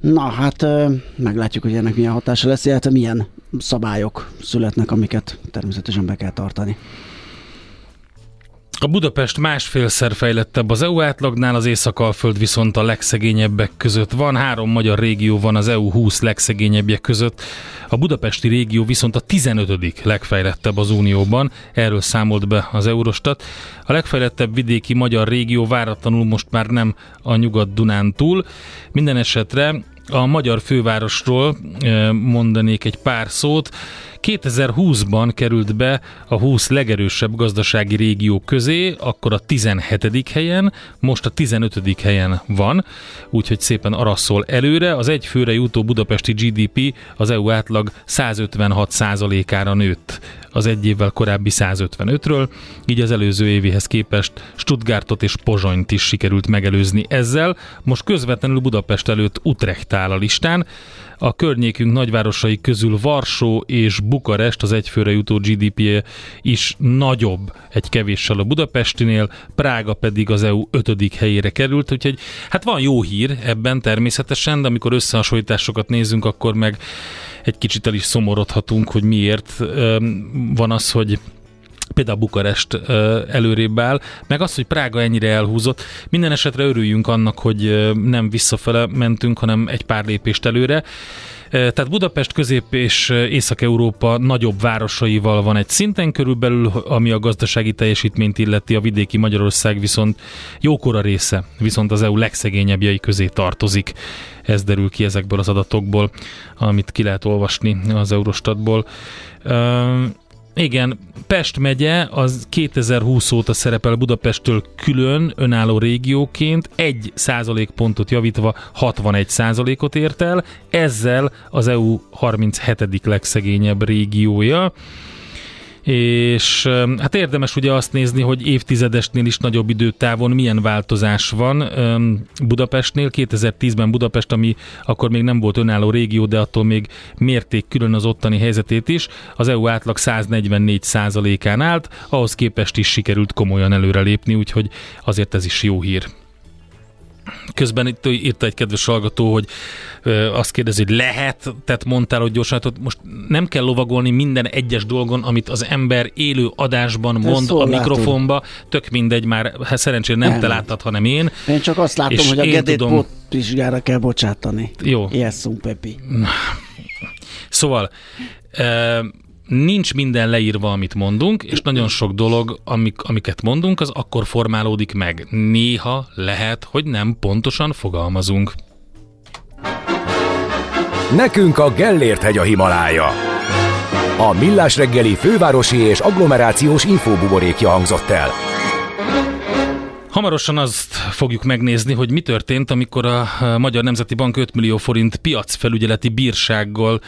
Na hát meglátjuk, hogy ennek milyen hatása lesz, illetve milyen szabályok születnek, amiket természetesen be kell tartani. A Budapest másfélszer fejlettebb az EU átlagnál, az Észak-Alföld viszont a legszegényebbek között van. Három magyar régió van az EU 20 legszegényebbek között. A budapesti régió viszont a 15. legfejlettebb az Unióban, erről számolt be az Eurostat. A legfejlettebb vidéki magyar régió váratlanul most már nem a Nyugat-Dunán túl. Minden esetre a magyar fővárosról eh, mondanék egy pár szót. 2020-ban került be a 20 legerősebb gazdasági régió közé, akkor a 17. helyen, most a 15. helyen van, úgyhogy szépen araszol előre. Az egy főre jutó budapesti GDP az EU átlag 156 ára nőtt az egy évvel korábbi 155-ről, így az előző évihez képest Stuttgartot és Pozsonyt is sikerült megelőzni ezzel. Most közvetlenül Budapest előtt Utrecht áll a listán, a környékünk nagyvárosai közül Varsó és Bukarest az egyfőre jutó gdp is nagyobb egy kevéssel a Budapestinél, Prága pedig az EU 5. helyére került, úgyhogy hát van jó hír ebben természetesen, de amikor összehasonlításokat nézzünk, akkor meg egy kicsit el is szomorodhatunk, hogy miért van az, hogy például Bukarest előrébb áll, meg az, hogy Prága ennyire elhúzott. Minden esetre örüljünk annak, hogy nem visszafele mentünk, hanem egy pár lépést előre. Tehát Budapest, Közép- és Észak-Európa nagyobb városaival van egy szinten körülbelül, ami a gazdasági teljesítményt illeti, a vidéki Magyarország viszont jókora része, viszont az EU legszegényebbjei közé tartozik. Ez derül ki ezekből az adatokból, amit ki lehet olvasni az Eurostatból. Igen, Pest megye az 2020 óta szerepel Budapesttől külön önálló régióként, egy százalékpontot javítva 61 százalékot ért el, ezzel az EU 37. legszegényebb régiója és hát érdemes ugye azt nézni, hogy évtizedesnél is nagyobb időtávon milyen változás van Budapestnél. 2010-ben Budapest, ami akkor még nem volt önálló régió, de attól még mérték külön az ottani helyzetét is, az EU átlag 144 án állt, ahhoz képest is sikerült komolyan előrelépni, úgyhogy azért ez is jó hír. Közben itt írta egy kedves hallgató, hogy ö, azt kérdezi, hogy lehet, tehát mondtál, hogy gyorsan, hogy most nem kell lovagolni minden egyes dolgon, amit az ember élő adásban mond a mikrofonba, tök mindegy, már hát szerencsére nem, nem te láttad, hanem én. Én csak azt látom, hogy a Gedét tudom... vizsgára kell bocsátani. Jó. Jesszunk, Pepi. Szóval, nincs minden leírva, amit mondunk, és nagyon sok dolog, amik, amiket mondunk, az akkor formálódik meg. Néha lehet, hogy nem pontosan fogalmazunk. Nekünk a Gellért hegy a Himalája. A Millás reggeli fővárosi és agglomerációs infóbuborékja hangzott el. Hamarosan azt fogjuk megnézni, hogy mi történt, amikor a Magyar Nemzeti Bank 5 millió forint piacfelügyeleti bírsággal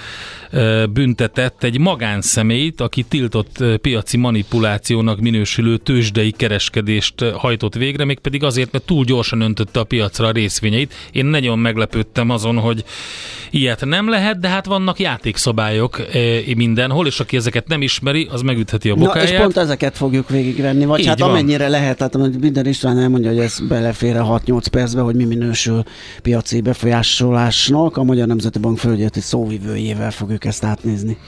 büntetett egy magánszemélyt, aki tiltott piaci manipulációnak minősülő tőzsdei kereskedést hajtott végre, mégpedig azért, mert túl gyorsan öntötte a piacra a részvényeit. Én nagyon meglepődtem azon, hogy ilyet nem lehet, de hát vannak játékszabályok mindenhol, és aki ezeket nem ismeri, az megütheti a bokáját. Na, és pont ezeket fogjuk végigvenni, vagy Így hát van. amennyire lehet, hát minden István elmondja, hogy ez belefér a 6-8 percbe, hogy mi minősül piaci befolyásolásnak. A Magyar Nemzeti Bank felügyeleti szóvivőjével fogjuk ezt átnézni.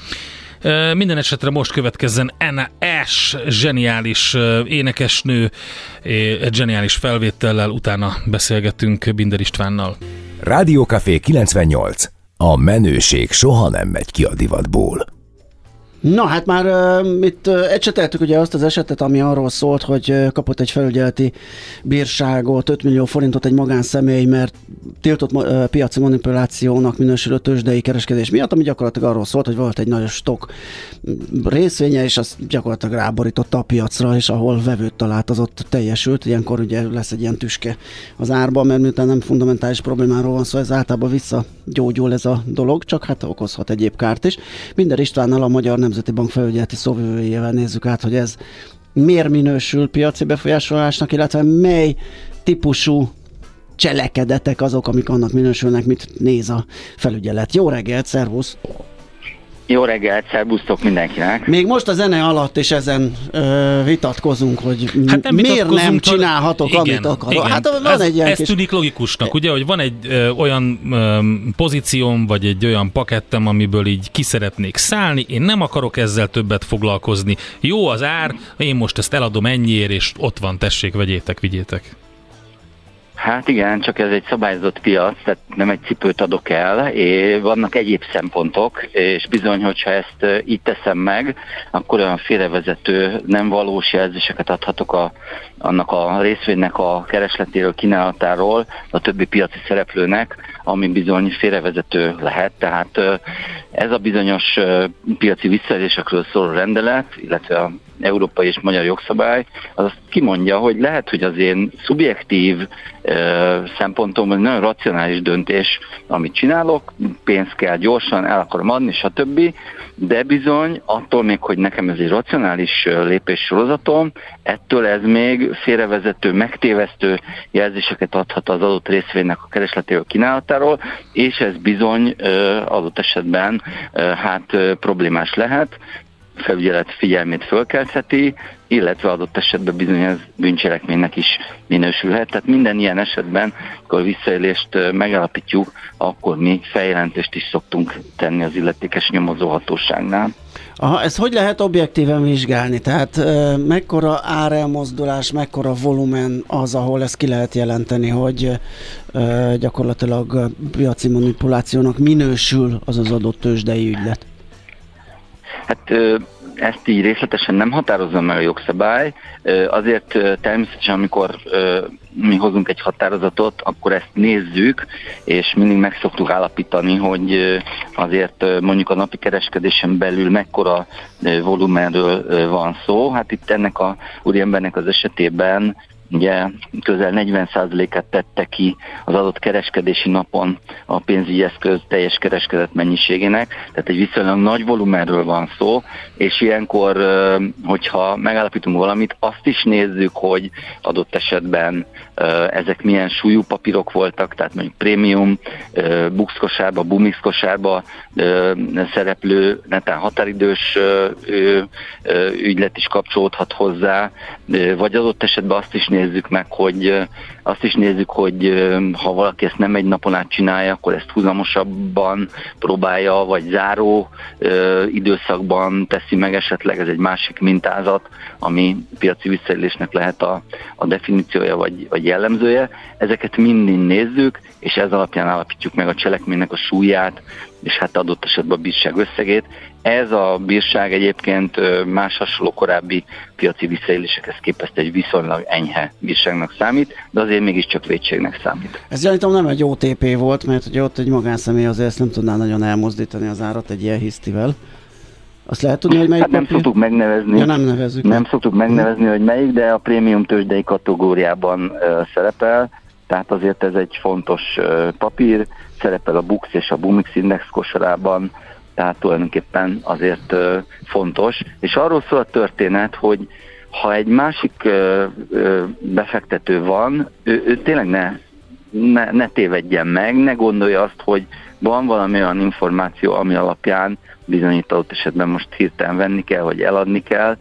Minden esetre most következzen Anna Ash, zseniális énekesnő, egy zseniális felvétellel, utána beszélgetünk Binder Istvánnal. Rádiókafé 98. A menőség soha nem megy ki a divatból. Na hát már uh, itt uh, ecseteltük ugye azt az esetet, ami arról szólt, hogy uh, kapott egy felügyeleti bírságot, 5 millió forintot egy magánszemély, mert tiltott uh, piaci manipulációnak minősülő tőzsdei kereskedés miatt, ami gyakorlatilag arról szólt, hogy volt egy nagy stok részvénye, és az gyakorlatilag ráborította a piacra, és ahol vevőt talált, az ott teljesült. Ilyenkor ugye lesz egy ilyen tüske az árban, mert miután nem fundamentális problémáról van szó, ez általában visszagyógyul ez a dolog, csak hát okozhat egyéb kárt is. Minden Istvánnal a Magyar nem Nemzeti Bank felügyeleti szóvivőjével nézzük át, hogy ez miért minősül piaci befolyásolásnak, illetve mely típusú cselekedetek azok, amik annak minősülnek, mit néz a felügyelet. Jó reggelt, szervusz! Jó reggelt, szervusztok mindenkinek! Még most a zene alatt is ezen ö, vitatkozunk, hogy hát nem miért nem csinálhatok, igen, amit akarok. Igen. Hát van ez, egy ilyen ez kis... tűnik logikusnak, ugye, hogy van egy ö, olyan ö, pozícióm, vagy egy olyan pakettem, amiből így ki szeretnék szállni, én nem akarok ezzel többet foglalkozni. Jó az ár, én most ezt eladom ennyiért, és ott van, tessék, vegyétek, vigyétek. Hát igen, csak ez egy szabályozott piac, tehát nem egy cipőt adok el, és vannak egyéb szempontok, és bizony, hogyha ezt így teszem meg, akkor olyan félrevezető, nem valós jelzéseket adhatok a, annak a részvénynek a keresletéről, kínálatáról a többi piaci szereplőnek, ami bizony félrevezető lehet. Tehát ez a bizonyos piaci visszaélésekről szóló rendelet, illetve a európai és magyar jogszabály, az azt kimondja, hogy lehet, hogy az én szubjektív szempontom, hogy nagyon racionális döntés, amit csinálok, pénz kell gyorsan, el akarom adni, stb. De bizony, attól még, hogy nekem ez egy racionális lépés sorozatom, ettől ez még félrevezető, megtévesztő jelzéseket adhat az adott részvénynek a keresletéről kínálatáról, és ez bizony adott esetben hát problémás lehet, felügyelet figyelmét fölkeltheti, illetve adott esetben bizony ez bűncselekménynek is minősülhet. Tehát minden ilyen esetben, amikor visszaélést megállapítjuk, akkor mi feljelentést is szoktunk tenni az illetékes nyomozóhatóságnál. Aha, ezt hogy lehet objektíven vizsgálni? Tehát e, mekkora árelmozdulás, mekkora volumen az, ahol ezt ki lehet jelenteni, hogy e, gyakorlatilag piaci manipulációnak minősül az az adott tőzsdei ügylet? Hát ezt így részletesen nem határozza meg a jogszabály, azért természetesen, amikor mi hozunk egy határozatot, akkor ezt nézzük, és mindig meg szoktuk állapítani, hogy azért mondjuk a napi kereskedésen belül mekkora volumenről van szó. Hát itt ennek a úriembernek az esetében ugye közel 40%-et tette ki az adott kereskedési napon a pénzügyi eszköz teljes kereskedett mennyiségének, tehát egy viszonylag nagy volumenről van szó, és ilyenkor, hogyha megállapítunk valamit, azt is nézzük, hogy adott esetben ezek milyen súlyú papírok voltak, tehát mondjuk prémium, buxkosárba, bumixkosárba szereplő, netán határidős ügylet is kapcsolódhat hozzá, vagy adott esetben azt is nézzük meg, hogy azt is nézzük, hogy ha valaki ezt nem egy napon át csinálja, akkor ezt húzamosabban próbálja, vagy záró időszakban teszi meg esetleg, ez egy másik mintázat, ami piaci visszaélésnek lehet a, a definíciója, vagy, vagy jellemzője. Ezeket mind nézzük, és ez alapján állapítjuk meg a cselekménynek a súlyát, és hát adott esetben a bírság összegét. Ez a bírság egyébként más hasonló korábbi piaci visszaélésekhez képest egy viszonylag enyhe bírságnak számít, de azért mégiscsak védségnek számít. Ez gyanítom nem egy OTP volt, mert ugye ott egy magánszemély azért ezt nem tudná nagyon elmozdítani az árat egy ilyen hisztivel. Azt lehet tudni, hogy melyik hát nem papír? szoktuk megnevezni. Ja, nem nevezzük. Nem szoktuk megnevezni, hogy melyik, de a prémium tőzsdei kategóriában uh, szerepel, tehát azért ez egy fontos uh, papír, szerepel a Bux és a Bumix Index kosarában, tehát tulajdonképpen azért fontos. És arról szól a történet, hogy ha egy másik befektető van, ő, ő tényleg ne, ne, ne tévedjen meg, ne gondolja azt, hogy van valami olyan információ, ami alapján bizonyított esetben most hirtelen venni kell, vagy eladni kell.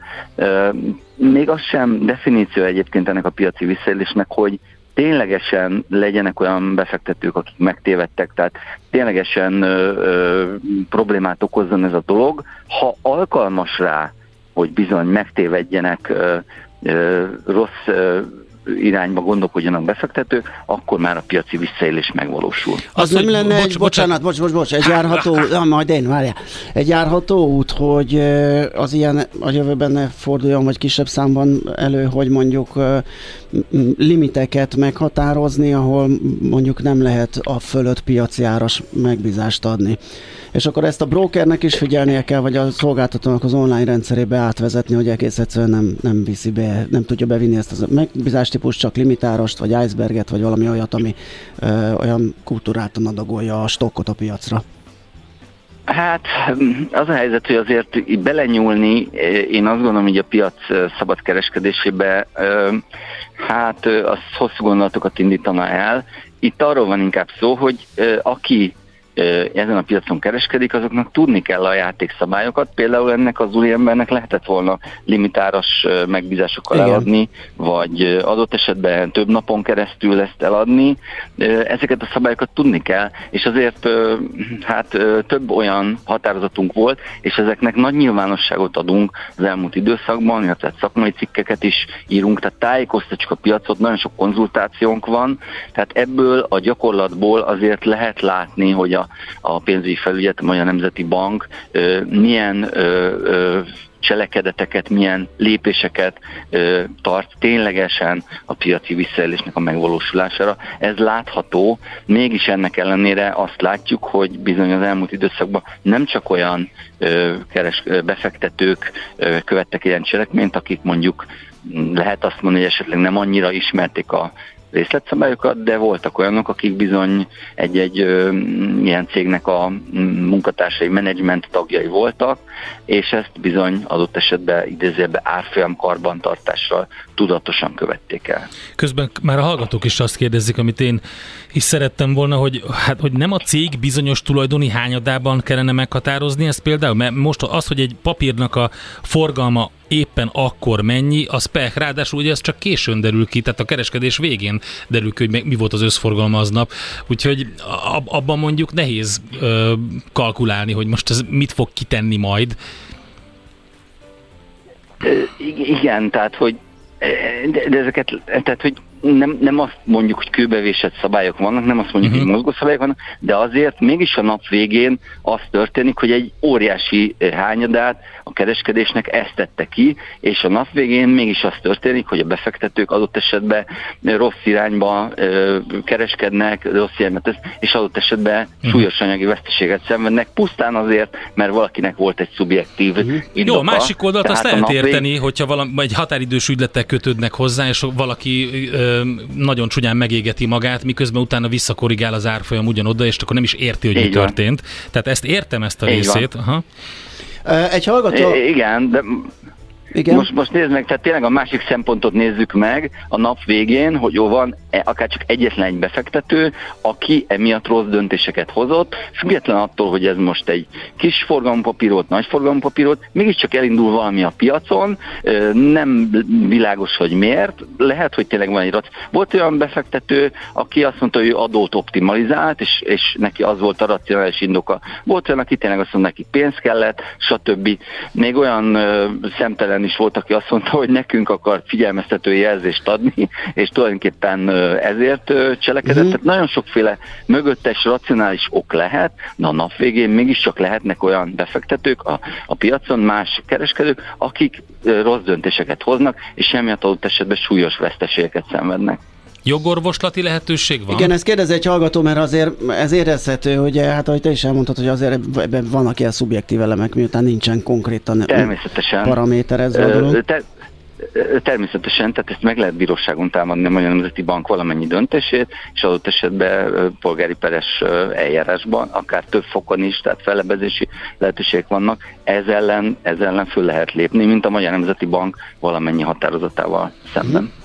Még az sem definíció egyébként ennek a piaci visszaélésnek, hogy ténylegesen legyenek olyan befektetők, akik megtévedtek, tehát ténylegesen ö, ö, problémát okozzon ez a dolog. Ha alkalmas rá, hogy bizony megtévedjenek ö, ö, rossz ö, irányba gondolkodjanak befektetők, akkor már a piaci visszaélés megvalósul. Az, az nem lenne bocs, egy, bocsánat, bocs, bocs, bocs, egy járható, ja, majd én, várjál, egy járható út, hogy az ilyen a jövőben ne forduljon, vagy kisebb számban elő, hogy mondjuk limiteket meghatározni, ahol mondjuk nem lehet a fölött piaci áras megbízást adni és akkor ezt a brokernek is figyelnie kell, vagy a szolgáltatónak az online rendszerébe átvezetni, hogy egész egyszerűen nem, nem viszi be, nem tudja bevinni ezt a megbízástípus, csak limitárost, vagy iceberget, vagy valami olyat, ami ö, olyan kultúráltan adagolja a stokkot a piacra. Hát az a helyzet, hogy azért belenyúlni, én azt gondolom, hogy a piac szabad kereskedésébe, hát az hosszú gondolatokat indítana el. Itt arról van inkább szó, hogy aki ezen a piacon kereskedik, azoknak tudni kell a játékszabályokat. Például ennek az új embernek lehetett volna limitáras megbízásokkal Igen. eladni, vagy adott esetben több napon keresztül ezt eladni. Ezeket a szabályokat tudni kell, és azért hát több olyan határozatunk volt, és ezeknek nagy nyilvánosságot adunk az elmúlt időszakban, illetve szakmai cikkeket is írunk, tehát tájékoztatjuk a piacot, nagyon sok konzultációnk van, tehát ebből a gyakorlatból azért lehet látni, hogy a a, pénzügyi felügyet, a Magyar Nemzeti Bank milyen cselekedeteket, milyen lépéseket tart ténylegesen a piaci visszaélésnek a megvalósulására. Ez látható, mégis ennek ellenére azt látjuk, hogy bizony az elmúlt időszakban nem csak olyan keres, befektetők követtek ilyen cselekményt, akik mondjuk lehet azt mondani, hogy esetleg nem annyira ismerték a részletszabályokat, de voltak olyanok, akik bizony egy-egy ilyen cégnek a munkatársai, menedzsment tagjai voltak, és ezt bizony adott esetben idézőben árfolyam karbantartással tudatosan követték el. Közben már a hallgatók is azt kérdezik, amit én is szerettem volna, hogy, hát, hogy nem a cég bizonyos tulajdoni hányadában kellene meghatározni ezt például, mert most az, hogy egy papírnak a forgalma éppen akkor mennyi, az pech. Ráadásul ugye ez csak későn derül ki, tehát a kereskedés végén derül ki, hogy mi volt az összforgalma aznap. Úgyhogy abban mondjuk nehéz ö, kalkulálni, hogy most ez mit fog kitenni majd. Igen, tehát hogy de, de ezeket, tehát hogy nem, nem azt mondjuk, hogy kőbevésett szabályok vannak, nem azt mondjuk, uh-huh. hogy mhm. mozgó szabályok vannak, de azért mégis a nap végén az történik, hogy egy óriási eh, hányadát a kereskedésnek ezt tette ki, és a nap végén mégis az történik, hogy a befektetők adott esetben rossz irányba ö, kereskednek, rossz irányba tesz, és adott esetben uh-huh. súlyos anyagi veszteséget szenvednek, pusztán azért, mert valakinek volt egy szubjektív uh-huh. indoka. Jó, a másik oldalt azt lehet érteni, vég... hogyha valami, egy határidős ügyletek kötődnek hozzá, és valaki ö, nagyon csúnyán megégeti magát, miközben utána visszakorrigál az árfolyam ugyanoda, és akkor nem is érti, hogy Így mi van. történt. Tehát ezt értem, ezt a Így részét. Aha. Egy hallgató... I- igen, de igen. Most, most nézd meg, tehát tényleg a másik szempontot nézzük meg a nap végén, hogy jó van, e, akár csak egyetlen egy befektető, aki emiatt rossz döntéseket hozott, független attól, hogy ez most egy kis forgalompapír volt, nagy forgalompapír volt, mégiscsak elindul valami a piacon, nem világos, hogy miért, lehet, hogy tényleg van egy rac. Volt olyan befektető, aki azt mondta, hogy ő adót optimalizált, és, és neki az volt a racionális indoka. Volt olyan, aki tényleg azt mondta, neki pénz kellett, stb. Még olyan szemtelen is volt, aki azt mondta, hogy nekünk akar figyelmeztető jelzést adni, és tulajdonképpen ezért cselekedett. Uh-huh. Tehát nagyon sokféle mögöttes racionális ok lehet, de a nap végén mégiscsak lehetnek olyan befektetők a, a piacon, más kereskedők, akik rossz döntéseket hoznak, és emiatt adott esetben súlyos veszteségeket szenvednek. Jogorvoslati lehetőség van? Igen, ezt kérdez egy hallgató, mert azért ez érezhető, hogy eh, hát ahogy te is elmondtad, hogy azért ebben vannak ilyen szubjektív elemek, miután nincsen konkrétan Természetesen. paraméterezve a dolog. Te, Természetesen, tehát ezt meg lehet bíróságon támadni a Magyar Nemzeti Bank valamennyi döntését, és adott esetben polgári peres eljárásban, akár több fokon is, tehát felebezési lehetőségek vannak, ez ellen, ez ellen föl lehet lépni, mint a Magyar Nemzeti Bank valamennyi határozatával szemben. Hmm.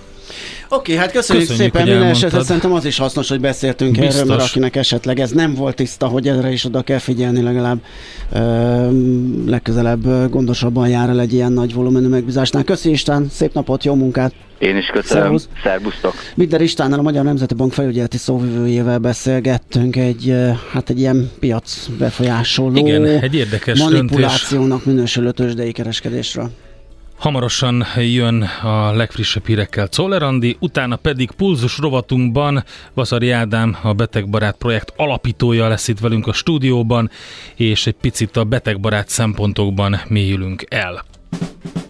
Oké, hát köszönjük, köszönjük szépen minden esetre. Szerintem az is hasznos, hogy beszéltünk Biztos. erről, mert akinek esetleg ez nem volt tiszta, hogy erre is oda kell figyelni, legalább ö, legközelebb gondosabban jár el egy ilyen nagy volumenű megbízásnál. Köszi István, szép napot, jó munkát! Én is köszönöm. Szervusz. Szervusztok. Minden Istvánnal, a Magyar Nemzeti Bank felügyeleti szóvivőjével beszélgettünk egy, hát egy ilyen piac befolyásoló Igen, egy érdekes manipulációnak döntés. minősülő tőzsdei kereskedésről. Hamarosan jön a legfrissebb hírekkel Czoller Andi, utána pedig Pulzus rovatunkban Vaszari Ádám, a Betegbarát projekt alapítója lesz itt velünk a stúdióban, és egy picit a betegbarát szempontokban mélyülünk el.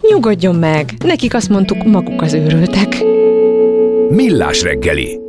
Nyugodjon meg, nekik azt mondtuk, maguk az őrültek. Millás reggeli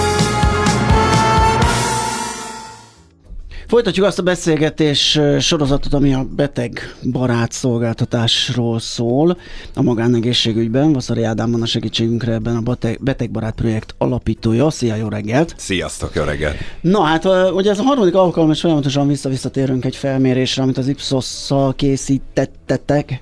Folytatjuk azt a beszélgetés sorozatot, ami a beteg barát szolgáltatásról szól a magánegészségügyben. Vaszari Ádám van a segítségünkre ebben a betegbarát projekt alapítója. Szia, jó reggelt! Sziasztok, jó reggelt! Na hát, ugye ez a harmadik alkalom, és folyamatosan vissza-visszatérünk egy felmérésre, amit az Ipsos-szal készítettetek,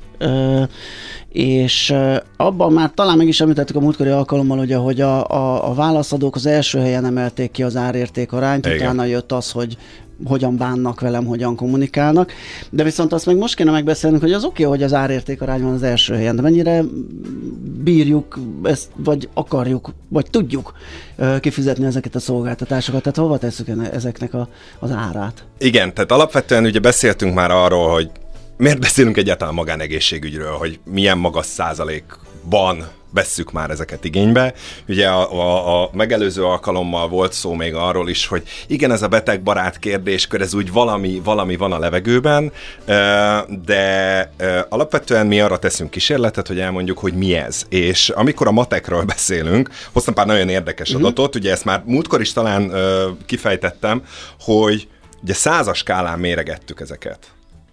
és abban már talán meg is említettük a múltkori alkalommal, ugye, hogy a, a, a válaszadók az első helyen emelték ki az árérték arányt, Igen. utána jött az, hogy hogyan bánnak velem, hogyan kommunikálnak. De viszont azt meg most kéne megbeszélnünk, hogy az oké, okay, hogy az árérték arány van az első helyen, de mennyire bírjuk ezt, vagy akarjuk, vagy tudjuk kifizetni ezeket a szolgáltatásokat, tehát hova tesszük ezeknek a, az árát? Igen, tehát alapvetően ugye beszéltünk már arról, hogy miért beszélünk egyáltalán magánegészségügyről, hogy milyen magas százalékban vesszük már ezeket igénybe. Ugye a, a, a megelőző alkalommal volt szó még arról is, hogy igen, ez a betegbarát kérdéskör, ez úgy valami, valami van a levegőben, de alapvetően mi arra teszünk kísérletet, hogy elmondjuk, hogy mi ez. És amikor a matekről beszélünk, hoztam pár nagyon érdekes mm-hmm. adatot, ugye ezt már múltkor is talán kifejtettem, hogy ugye százas skálán méregettük ezeket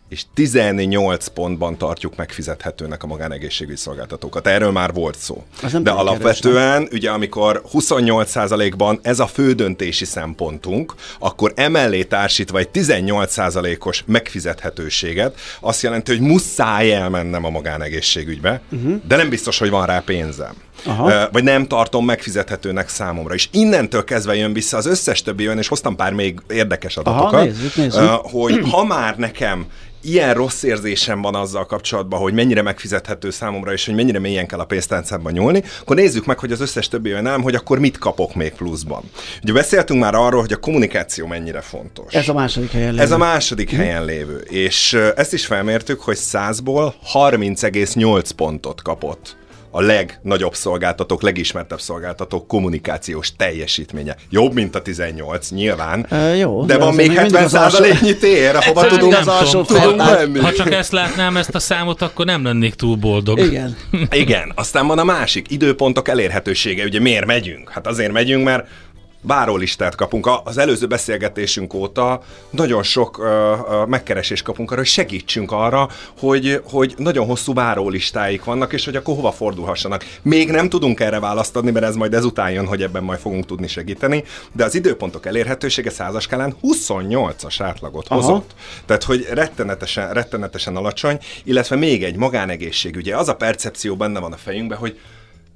és 18 pontban tartjuk megfizethetőnek a magánegészségügyi szolgáltatókat. Erről már volt szó. De alapvetően, keres, ugye amikor 28%-ban ez a fő döntési szempontunk, akkor emellé társítva egy 18%-os megfizethetőséget, azt jelenti, hogy muszáj elmennem a magánegészségügybe, uh-huh. de nem biztos, hogy van rá pénzem. Aha. vagy nem tartom megfizethetőnek számomra. És innentől kezdve jön vissza az összes többi olyan, és hoztam pár még érdekes adatokat, Aha, nézzük, nézzük. hogy ha már nekem ilyen rossz érzésem van azzal kapcsolatban, hogy mennyire megfizethető számomra, és hogy mennyire mélyen kell a pénztárcámban nyúlni, akkor nézzük meg, hogy az összes többi olyan nem, hogy akkor mit kapok még pluszban. Ugye beszéltünk már arról, hogy a kommunikáció mennyire fontos. Ez a második helyen lévő. Ez a második mm. helyen lévő. És ezt is felmértük, hogy 100-ból 30,8 pontot kapott a legnagyobb szolgáltatók, legismertebb szolgáltatók kommunikációs teljesítménye. Jobb, mint a 18, nyilván. E, jó, de, de van még 70 százaléknyi tér, ahova tudunk, az alsó tudunk menni. Ha csak ezt látnám, ezt a számot, akkor nem lennék túl boldog. Igen. Igen. Aztán van a másik, időpontok elérhetősége. Ugye miért megyünk? Hát azért megyünk, mert várólistát kapunk. Az előző beszélgetésünk óta nagyon sok uh, megkeresést kapunk arra, hogy segítsünk arra, hogy, hogy nagyon hosszú várólistáik vannak, és hogy akkor hova fordulhassanak. Még nem tudunk erre választ adni, mert ez majd ezután jön, hogy ebben majd fogunk tudni segíteni, de az időpontok elérhetősége százaskálán 28-as átlagot Aha. hozott. Tehát, hogy rettenetesen, rettenetesen alacsony, illetve még egy magánegészség. Ugye az a percepció benne van a fejünkben, hogy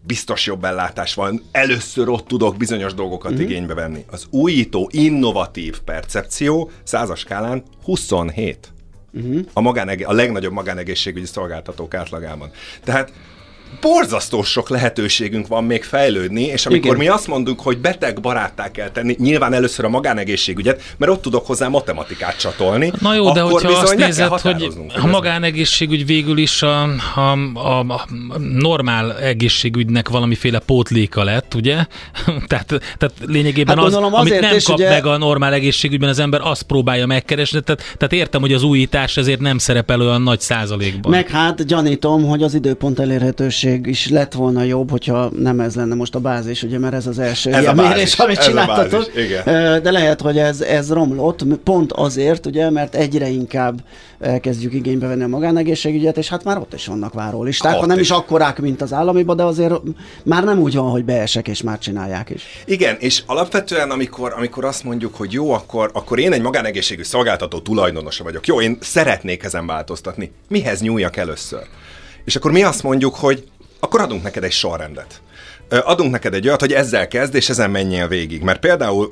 biztos jobb ellátás van, először ott tudok bizonyos dolgokat uh-huh. igénybe venni. Az újító, innovatív percepció százas skálán 27. Uh-huh. A, magáneg- a legnagyobb magánegészségügyi szolgáltatók átlagában. Tehát borzasztó sok lehetőségünk van még fejlődni, és amikor Igen. mi azt mondunk, hogy beteg baráttá kell tenni, nyilván először a magánegészségügyet, mert ott tudok hozzá matematikát csatolni. Na jó, de hogyha azt nézed, hogy a magánegészségügy végül is a, a, a, a normál egészségügynek valamiféle pótléka lett, ugye? tehát, tehát lényegében hát az, amit nem kap ugye... meg a normál egészségügyben az ember, azt próbálja megkeresni. Tehát, tehát értem, hogy az újítás ezért nem szerepel olyan nagy százalékban. Meg hát gyanítom, hogy az időpont elérhetőség minőség is lett volna jobb, hogyha nem ez lenne most a bázis, ugye, mert ez az első ez ilyen a mérés, amit ez csináltatok. De lehet, hogy ez, ez romlott, pont azért, ugye, mert egyre inkább elkezdjük igénybe venni a magánegészségügyet, és hát már ott is vannak várólisták, ha nem is. is akkorák, mint az államiba, de azért már nem úgy van, hogy beesek, és már csinálják is. Igen, és alapvetően, amikor, amikor azt mondjuk, hogy jó, akkor, akkor én egy magánegészségű szolgáltató tulajdonosa vagyok, jó, én szeretnék ezen változtatni. Mihez nyúljak először? És akkor mi azt mondjuk, hogy akkor adunk neked egy sorrendet. Adunk neked egy olyat, hogy ezzel kezd, és ezen menjél végig. Mert például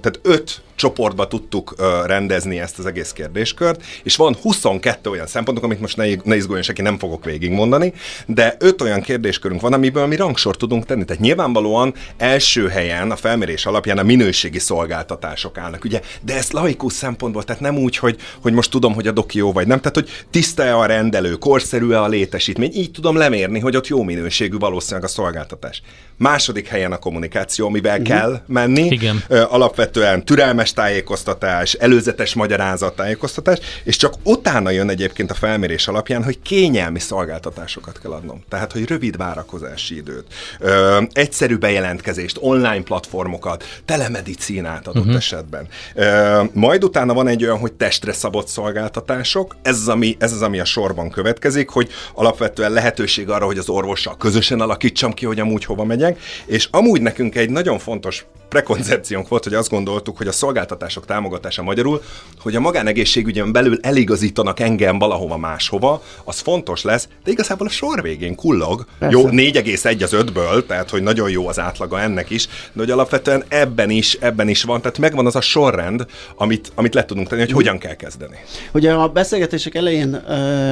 tehát öt csoportba tudtuk rendezni ezt az egész kérdéskört, és van 22 olyan szempontunk, amit most ne, ne izguljon senki, nem fogok végigmondani, de öt olyan kérdéskörünk van, amiből mi rangsort tudunk tenni. Tehát nyilvánvalóan első helyen a felmérés alapján a minőségi szolgáltatások állnak, ugye, de ezt laikus szempontból, tehát nem úgy, hogy, hogy most tudom, hogy a doki jó vagy nem, tehát hogy tiszta-e a rendelő, korszerű-e a létesítmény, így tudom lemérni, hogy ott jó minőségű valószínűleg a szolgáltatás. Második helyen a kommunikáció, amivel uh-huh. kell menni. Igen. Alapvetően türelmes tájékoztatás, előzetes magyarázat tájékoztatás, és csak utána jön egyébként a felmérés alapján, hogy kényelmi szolgáltatásokat kell adnom. Tehát, hogy rövid várakozási időt, ö, egyszerű bejelentkezést, online platformokat, telemedicinát adott uh-huh. esetben. Ö, majd utána van egy olyan, hogy testre szabott szolgáltatások, ez az, ami, ez az, ami a sorban következik, hogy alapvetően lehetőség arra, hogy az orvossal közösen alakítsam ki, hogy amúgy hova megyek, és amúgy nekünk egy nagyon fontos prekoncepciónk volt, hogy azt gondoltuk, hogy a szolgáltatások támogatása magyarul, hogy a magánegészségügyen belül eligazítanak engem valahova máshova, az fontos lesz, de igazából a sor végén kullog. Persze. Jó, 4,1 az 5-ből, tehát hogy nagyon jó az átlaga ennek is, de hogy alapvetően ebben is, ebben is van, tehát megvan az a sorrend, amit, amit le tudunk tenni, hogy mhm. hogyan kell kezdeni. Ugye a beszélgetések elején,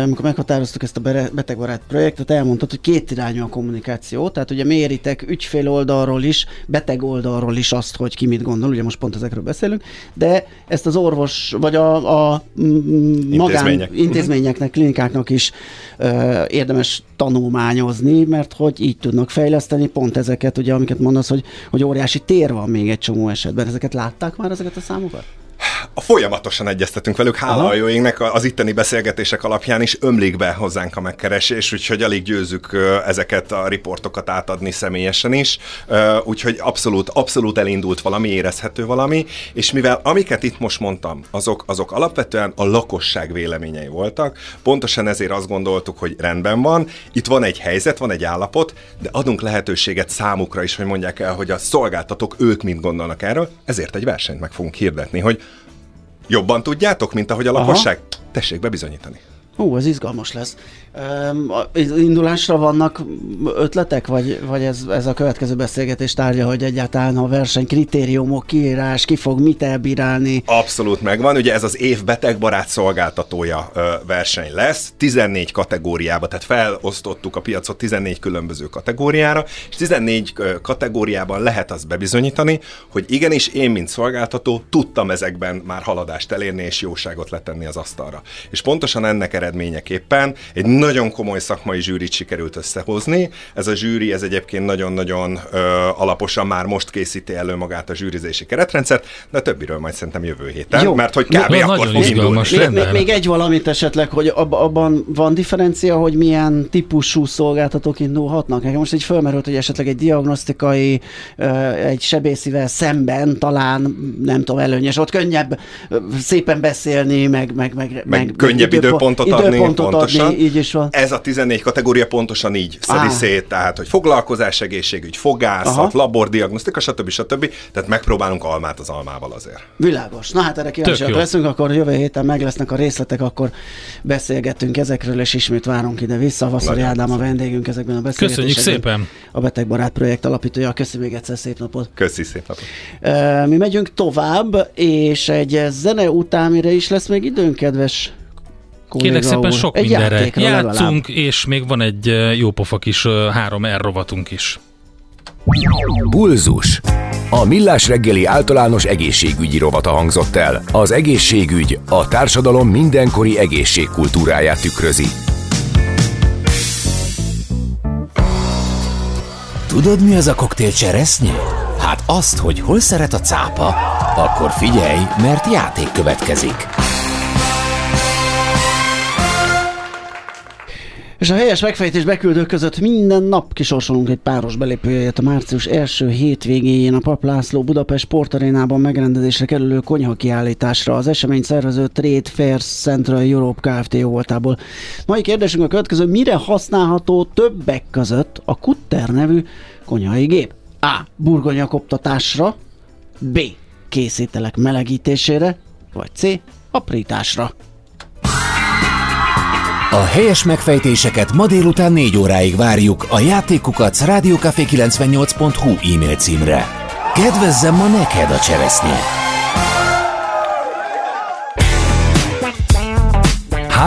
amikor meghatároztuk ezt a betegbarát projektet, elmondtad, hogy két irányú a kommunikáció, tehát ugye méritek ügyfél oldalról is, beteg oldalról is azt, hogy ki mit gondol, ugye most pont ezekről beszélünk, de ezt az orvos, vagy a, a magán Intézmények. intézményeknek, klinikáknak is ö, érdemes tanulmányozni, mert hogy így tudnak fejleszteni pont ezeket, ugye, amiket mondasz, hogy, hogy óriási tér van még egy csomó esetben. Ezeket látták már, ezeket a számokat? A folyamatosan egyeztetünk velük, hála Aha. a jó égnek, az itteni beszélgetések alapján is ömlik be hozzánk a megkeresés, úgyhogy alig győzzük ezeket a riportokat átadni személyesen is, úgyhogy abszolút, abszolút elindult valami, érezhető valami, és mivel amiket itt most mondtam, azok, azok alapvetően a lakosság véleményei voltak, pontosan ezért azt gondoltuk, hogy rendben van, itt van egy helyzet, van egy állapot, de adunk lehetőséget számukra is, hogy mondják el, hogy a szolgáltatók ők mind gondolnak erről, ezért egy versenyt meg fogunk hirdetni, hogy Jobban tudjátok, mint ahogy a lakosság? Aha. Tessék bebizonyítani. Ó, ez izgalmas lesz. Indulásra vannak ötletek, vagy, vagy ez, ez a következő beszélgetés tárgya, hogy egyáltalán a verseny kritériumok, kiírás, ki fog mit elbírálni? Abszolút megvan, ugye ez az év betegbarát szolgáltatója verseny lesz, 14 kategóriába, tehát felosztottuk a piacot 14 különböző kategóriára, és 14 kategóriában lehet azt bebizonyítani, hogy igenis én, mint szolgáltató, tudtam ezekben már haladást elérni és jóságot letenni az asztalra. És pontosan ennek eredményeképpen egy nagyon komoly szakmai zsűrit sikerült összehozni. Ez a zsűri, ez egyébként nagyon-nagyon ö, alaposan már most készíti elő magát a zsűrizési keretrendszert, de a többiről majd szerintem jövő héten, Jó. mert hogy kb. Na, akkor fog indulni. Még, még, még egy valamit esetleg, hogy ab, abban van differencia, hogy milyen típusú szolgáltatók indulhatnak? Nekem most így fölmerült, hogy esetleg egy diagnosztikai, egy sebészivel szemben talán, nem tudom, előnyös, ott könnyebb szépen beszélni, meg, meg, meg, meg, meg könnyebb időpontot, időpontot adni, időpontot pontosan. adni, így is van. Ez a 14 kategória pontosan így szedi szét, tehát, hogy foglalkozás, egészségügy, fogászat, Aha. labordiagnosztika, stb. stb. Tehát megpróbálunk almát az almával azért. Világos. Na hát erre kíváncsiak leszünk, akkor jövő héten meg lesznek a részletek, akkor beszélgetünk ezekről, és ismét várunk ide vissza. Vaszari Ádám a vendégünk ezekben a beszélgetésekben. Köszönjük szépen! A Betegbarát projekt alapítója. Köszönjük még egyszer szép napot! Köszi szép napot! mi megyünk tovább, és egy zene után mire is lesz még időnk, kedves Kérlek szépen sok egy mindenre játszunk, legalább. és még van egy jópofa kis 3R rovatunk is. Bulzus. A Millás reggeli általános egészségügyi rovata hangzott el. Az egészségügy a társadalom mindenkori egészségkultúráját tükrözi. Tudod, mi az a koktél cseresznye? Hát azt, hogy hol szeret a cápa. Akkor figyelj, mert játék következik. És a helyes megfejtés beküldők között minden nap kisorsolunk egy páros belépőjét a március első hétvégéjén a Pap László Budapest Sportarénában megrendezésre kerülő konyha kiállításra az esemény szervező Trade Fairs Central Europe Kft. voltából. Mai kérdésünk a következő, mire használható többek között a Kutter nevű konyhai gép? A. Burgonya koptatásra, B. Készítelek melegítésére, vagy C. Aprításra. A helyes megfejtéseket ma délután 4 óráig várjuk a játékukat rádiókafé98.hu e-mail címre. Kedvezzem ma neked a cseresznye!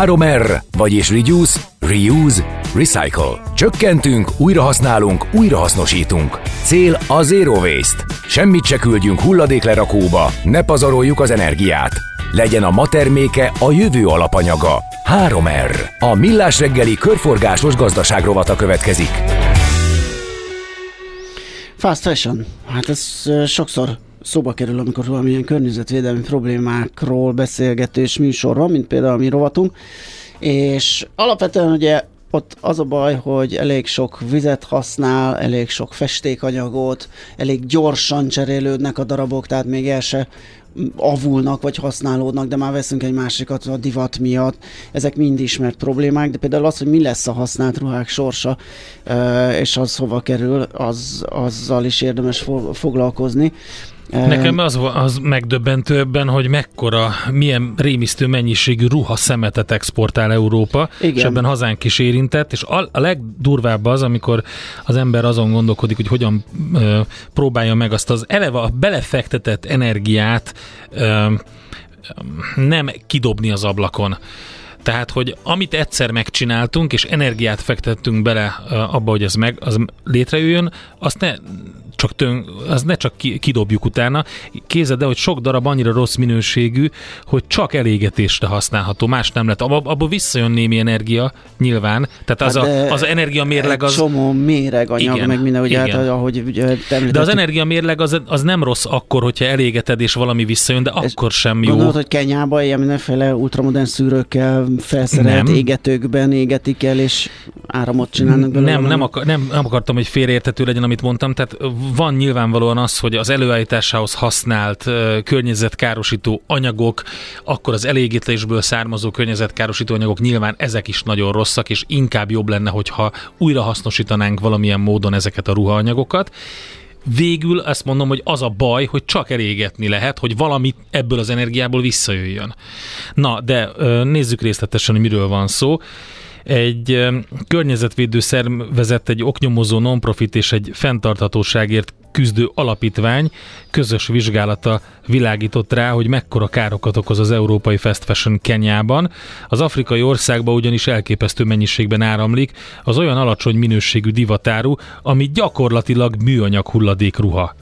3R, vagyis Reduce, Reuse, Recycle. Csökkentünk, újrahasználunk, újrahasznosítunk. Cél a Zero Waste. Semmit se küldjünk hulladéklerakóba, ne pazaroljuk az energiát. Legyen a ma terméke a jövő alapanyaga. 3R. A Millás reggeli körforgásos gazdaság rovata következik. Fast fashion. Hát ez sokszor szóba kerül, amikor valamilyen környezetvédelmi problémákról beszélgetés műsor van, mint például a mi rovatunk, és alapvetően ugye ott az a baj, hogy elég sok vizet használ, elég sok festékanyagot, elég gyorsan cserélődnek a darabok, tehát még el se avulnak, vagy használódnak, de már veszünk egy másikat a divat miatt. Ezek mind ismert problémák, de például az, hogy mi lesz a használt ruhák sorsa, és az hova kerül, az, azzal is érdemes foglalkozni. Nekem az, az megdöbbentőbben, hogy mekkora, milyen rémisztő mennyiségű ruha szemetet exportál Európa, Igen. és ebben hazánk is érintett, és a, a legdurvább az, amikor az ember azon gondolkodik, hogy hogyan ö, próbálja meg azt az eleve a belefektetett energiát ö, nem kidobni az ablakon. Tehát, hogy amit egyszer megcsináltunk, és energiát fektettünk bele abba, hogy ez meg, az létrejöjjön, azt ne csak tön, az ne csak kidobjuk utána. Kézed el, hogy sok darab annyira rossz minőségű, hogy csak elégetésre használható, más nem lett. Abba visszajön némi energia, nyilván. Tehát az, hát a, az energia mérleg az... Csomó anyag, igen, meg minden, ugye, hát, ahogy ugye, De az energia mérleg az, az nem rossz akkor, hogyha elégeted és valami visszajön, de akkor sem jó. Gondolod, hogy Kenyában ilyen mindenféle ultramodern szűrőkkel felszerelt nem. égetőkben égetik el, és áramot csinálnak belőle? Nem, nem, akar, nem, nem akartam, hogy félreértető legyen, amit mondtam. Tehát van nyilvánvalóan az, hogy az előállításához használt környezetkárosító anyagok, akkor az elégítésből származó környezetkárosító anyagok nyilván ezek is nagyon rosszak, és inkább jobb lenne, hogyha újra hasznosítanánk valamilyen módon ezeket a ruhaanyagokat végül azt mondom, hogy az a baj, hogy csak elégetni lehet, hogy valami ebből az energiából visszajöjjön. Na, de nézzük részletesen, hogy miről van szó egy környezetvédő szervezet, egy oknyomozó nonprofit és egy fenntarthatóságért küzdő alapítvány közös vizsgálata világított rá, hogy mekkora károkat okoz az európai fast fashion Kenyában. Az afrikai országba ugyanis elképesztő mennyiségben áramlik az olyan alacsony minőségű divatáru, ami gyakorlatilag műanyag hulladékruha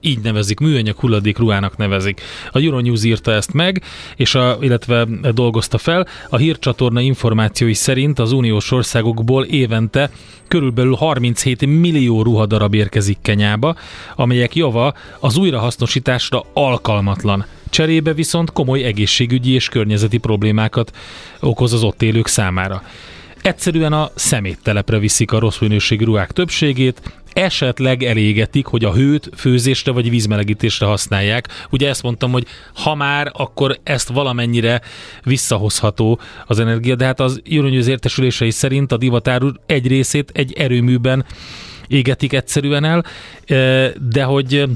így nevezik, műanyag hulladék ruhának nevezik. A Euronews írta ezt meg, és a, illetve dolgozta fel. A hírcsatorna információi szerint az uniós országokból évente körülbelül 37 millió ruhadarab érkezik Kenyába, amelyek java az újrahasznosításra alkalmatlan. Cserébe viszont komoly egészségügyi és környezeti problémákat okoz az ott élők számára. Egyszerűen a szeméttelepre viszik a rossz minőségű ruhák többségét, esetleg elégetik, hogy a hőt főzésre vagy vízmelegítésre használják. Ugye ezt mondtam, hogy ha már, akkor ezt valamennyire visszahozható az energia, de hát az Euronews értesülései szerint a divatárú egy részét egy erőműben égetik egyszerűen el, de hogy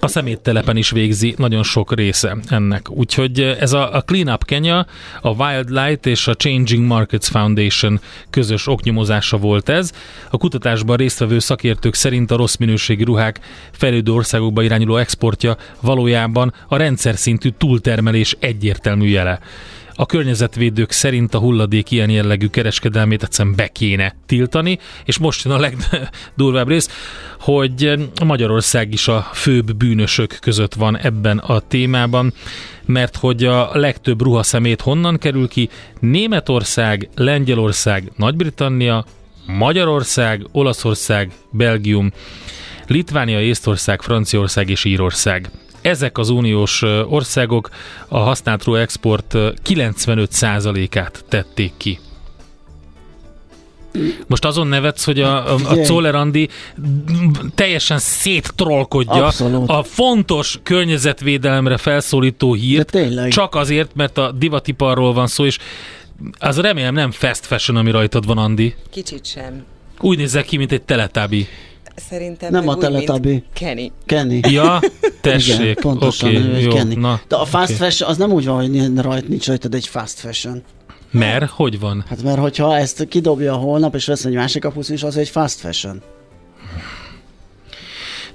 a szeméttelepen is végzi nagyon sok része ennek. Úgyhogy ez a, a Clean Up Kenya, a Wildlight és a Changing Markets Foundation közös oknyomozása volt ez. A kutatásban résztvevő szakértők szerint a rossz minőségi ruhák fejlődő országokba irányuló exportja valójában a rendszer szintű túltermelés egyértelmű jele. A környezetvédők szerint a hulladék ilyen jellegű kereskedelmét egyszerűen be kéne tiltani, és most jön a legdurvább rész, hogy Magyarország is a főbb bűnösök között van ebben a témában, mert hogy a legtöbb ruhaszemét honnan kerül ki? Németország, Lengyelország, Nagy-Britannia, Magyarország, Olaszország, Belgium, Litvánia, Észtország, Franciaország és Írország. Ezek az uniós országok a használt export 95%-át tették ki. Most azon nevetsz, hogy a, a, a Czoller Andi teljesen széttrollkodja Abszolút. a fontos környezetvédelemre felszólító hírt, csak azért, mert a divatiparról van szó, és az remélem nem fast fashion, ami rajtad van, Andi. Kicsit sem. Úgy nézzel ki, mint egy teletábi. Szerintem nem a Teletubby. Kenny. Kenny. Ja, tessék. Igen, pontosan, okay, jó, Kenny. Na, De a fast okay. fashion, az nem úgy van, hogy rajt nincs rajtad egy fast fashion. Mert? Hogy van? Hát mert hogyha ezt kidobja holnap, és vesz egy másik a is, az egy fast fashion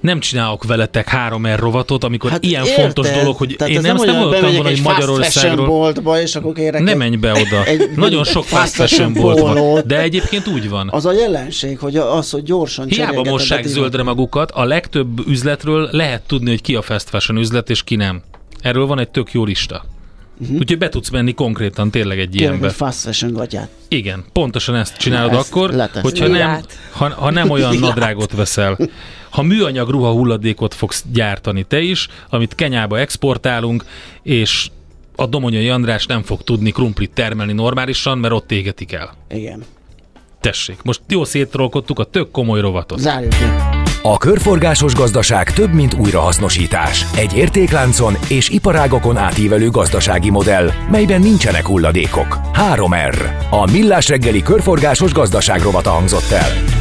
nem csinálok veletek három r rovatot, amikor hát ilyen érted. fontos dolog, hogy Tehát én nem, nem mondtam volna, hogy Magyarországról... boltba, és akkor kérek nem menj be oda. Egy, Nagyon sok fast fashion bolt van. De egyébként úgy van. Az a jelenség, hogy az, hogy gyorsan Hiába mossák zöldre magukat, a legtöbb üzletről lehet tudni, hogy ki a fast fashion üzlet, és ki nem. Erről van egy tök jó lista. Uh-huh. Úgyhogy be tudsz menni konkrétan tényleg egy Kérlek, ilyenbe. egy fast fashion gatyát. Igen, pontosan ezt csinálod ezt akkor, leteszem. hogyha nem, ha, ha nem olyan Lilát. nadrágot veszel. Ha műanyag ruha hulladékot fogsz gyártani te is, amit Kenyába exportálunk, és a Domonyai András nem fog tudni krumplit termelni normálisan, mert ott égetik el. Igen. Tessék, most jó szétrolkodtuk a tök komoly rovatot. Zárjuk ki. A körforgásos gazdaság több, mint újrahasznosítás. Egy értékláncon és iparágokon átívelő gazdasági modell, melyben nincsenek hulladékok. 3R. A Millás reggeli körforgásos gazdaság rovata hangzott el.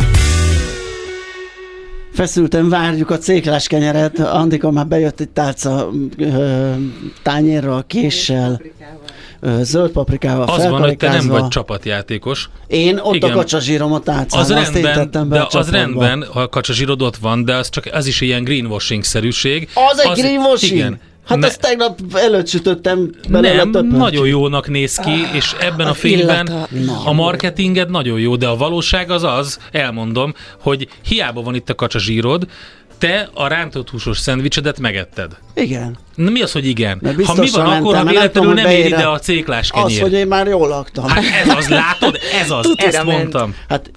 Feszülten várjuk a céklás kenyeret. Andika már bejött egy tálca ö, tányérral, késsel, ö, zöld paprikával, Az van, hogy te nem vagy csapatjátékos. Én ott Igen. a kacsazsírom a tálcán, Az azt rendben, be de az rendben, ha a kacsazsírod ott van, de az csak az is ilyen greenwashing-szerűség. Az egy greenwashing? Igen. Hát Ne- azt tegnap előtt sütöttem nem, a többet. nagyon jónak néz ki, és ebben a az fényben illata. A marketinged nagyon jó, de a valóság az az, elmondom, hogy hiába van itt a kacsazsírod, te a rántott húsos szendvicsedet megetted. Igen. Na, mi az, hogy igen? Mert Ha mi van, akkor mentem, ha nem véletlenül nem hogy ér ide a céklás Az, kenyér. hogy én már jól laktam. Hát ez az, látod? Ez az, Tutira ezt ment. mondtam. Hát.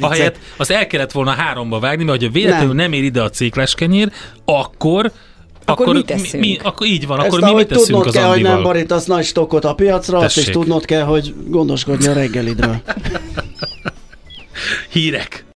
Ahelyett az el kellett volna háromba vágni, mert hogyha véletlenül nem, Nem. ér ide a céklás kenyér, akkor Akkor mit teszünk? Mi, mi, akkor így van, Ezt akkor mi mit teszünk tudnod az kell, hogy nem borítasz nagy stokkot a piacra, azt is Tessék. tudnod kell, hogy gondoskodni a reggelidről. Hírek.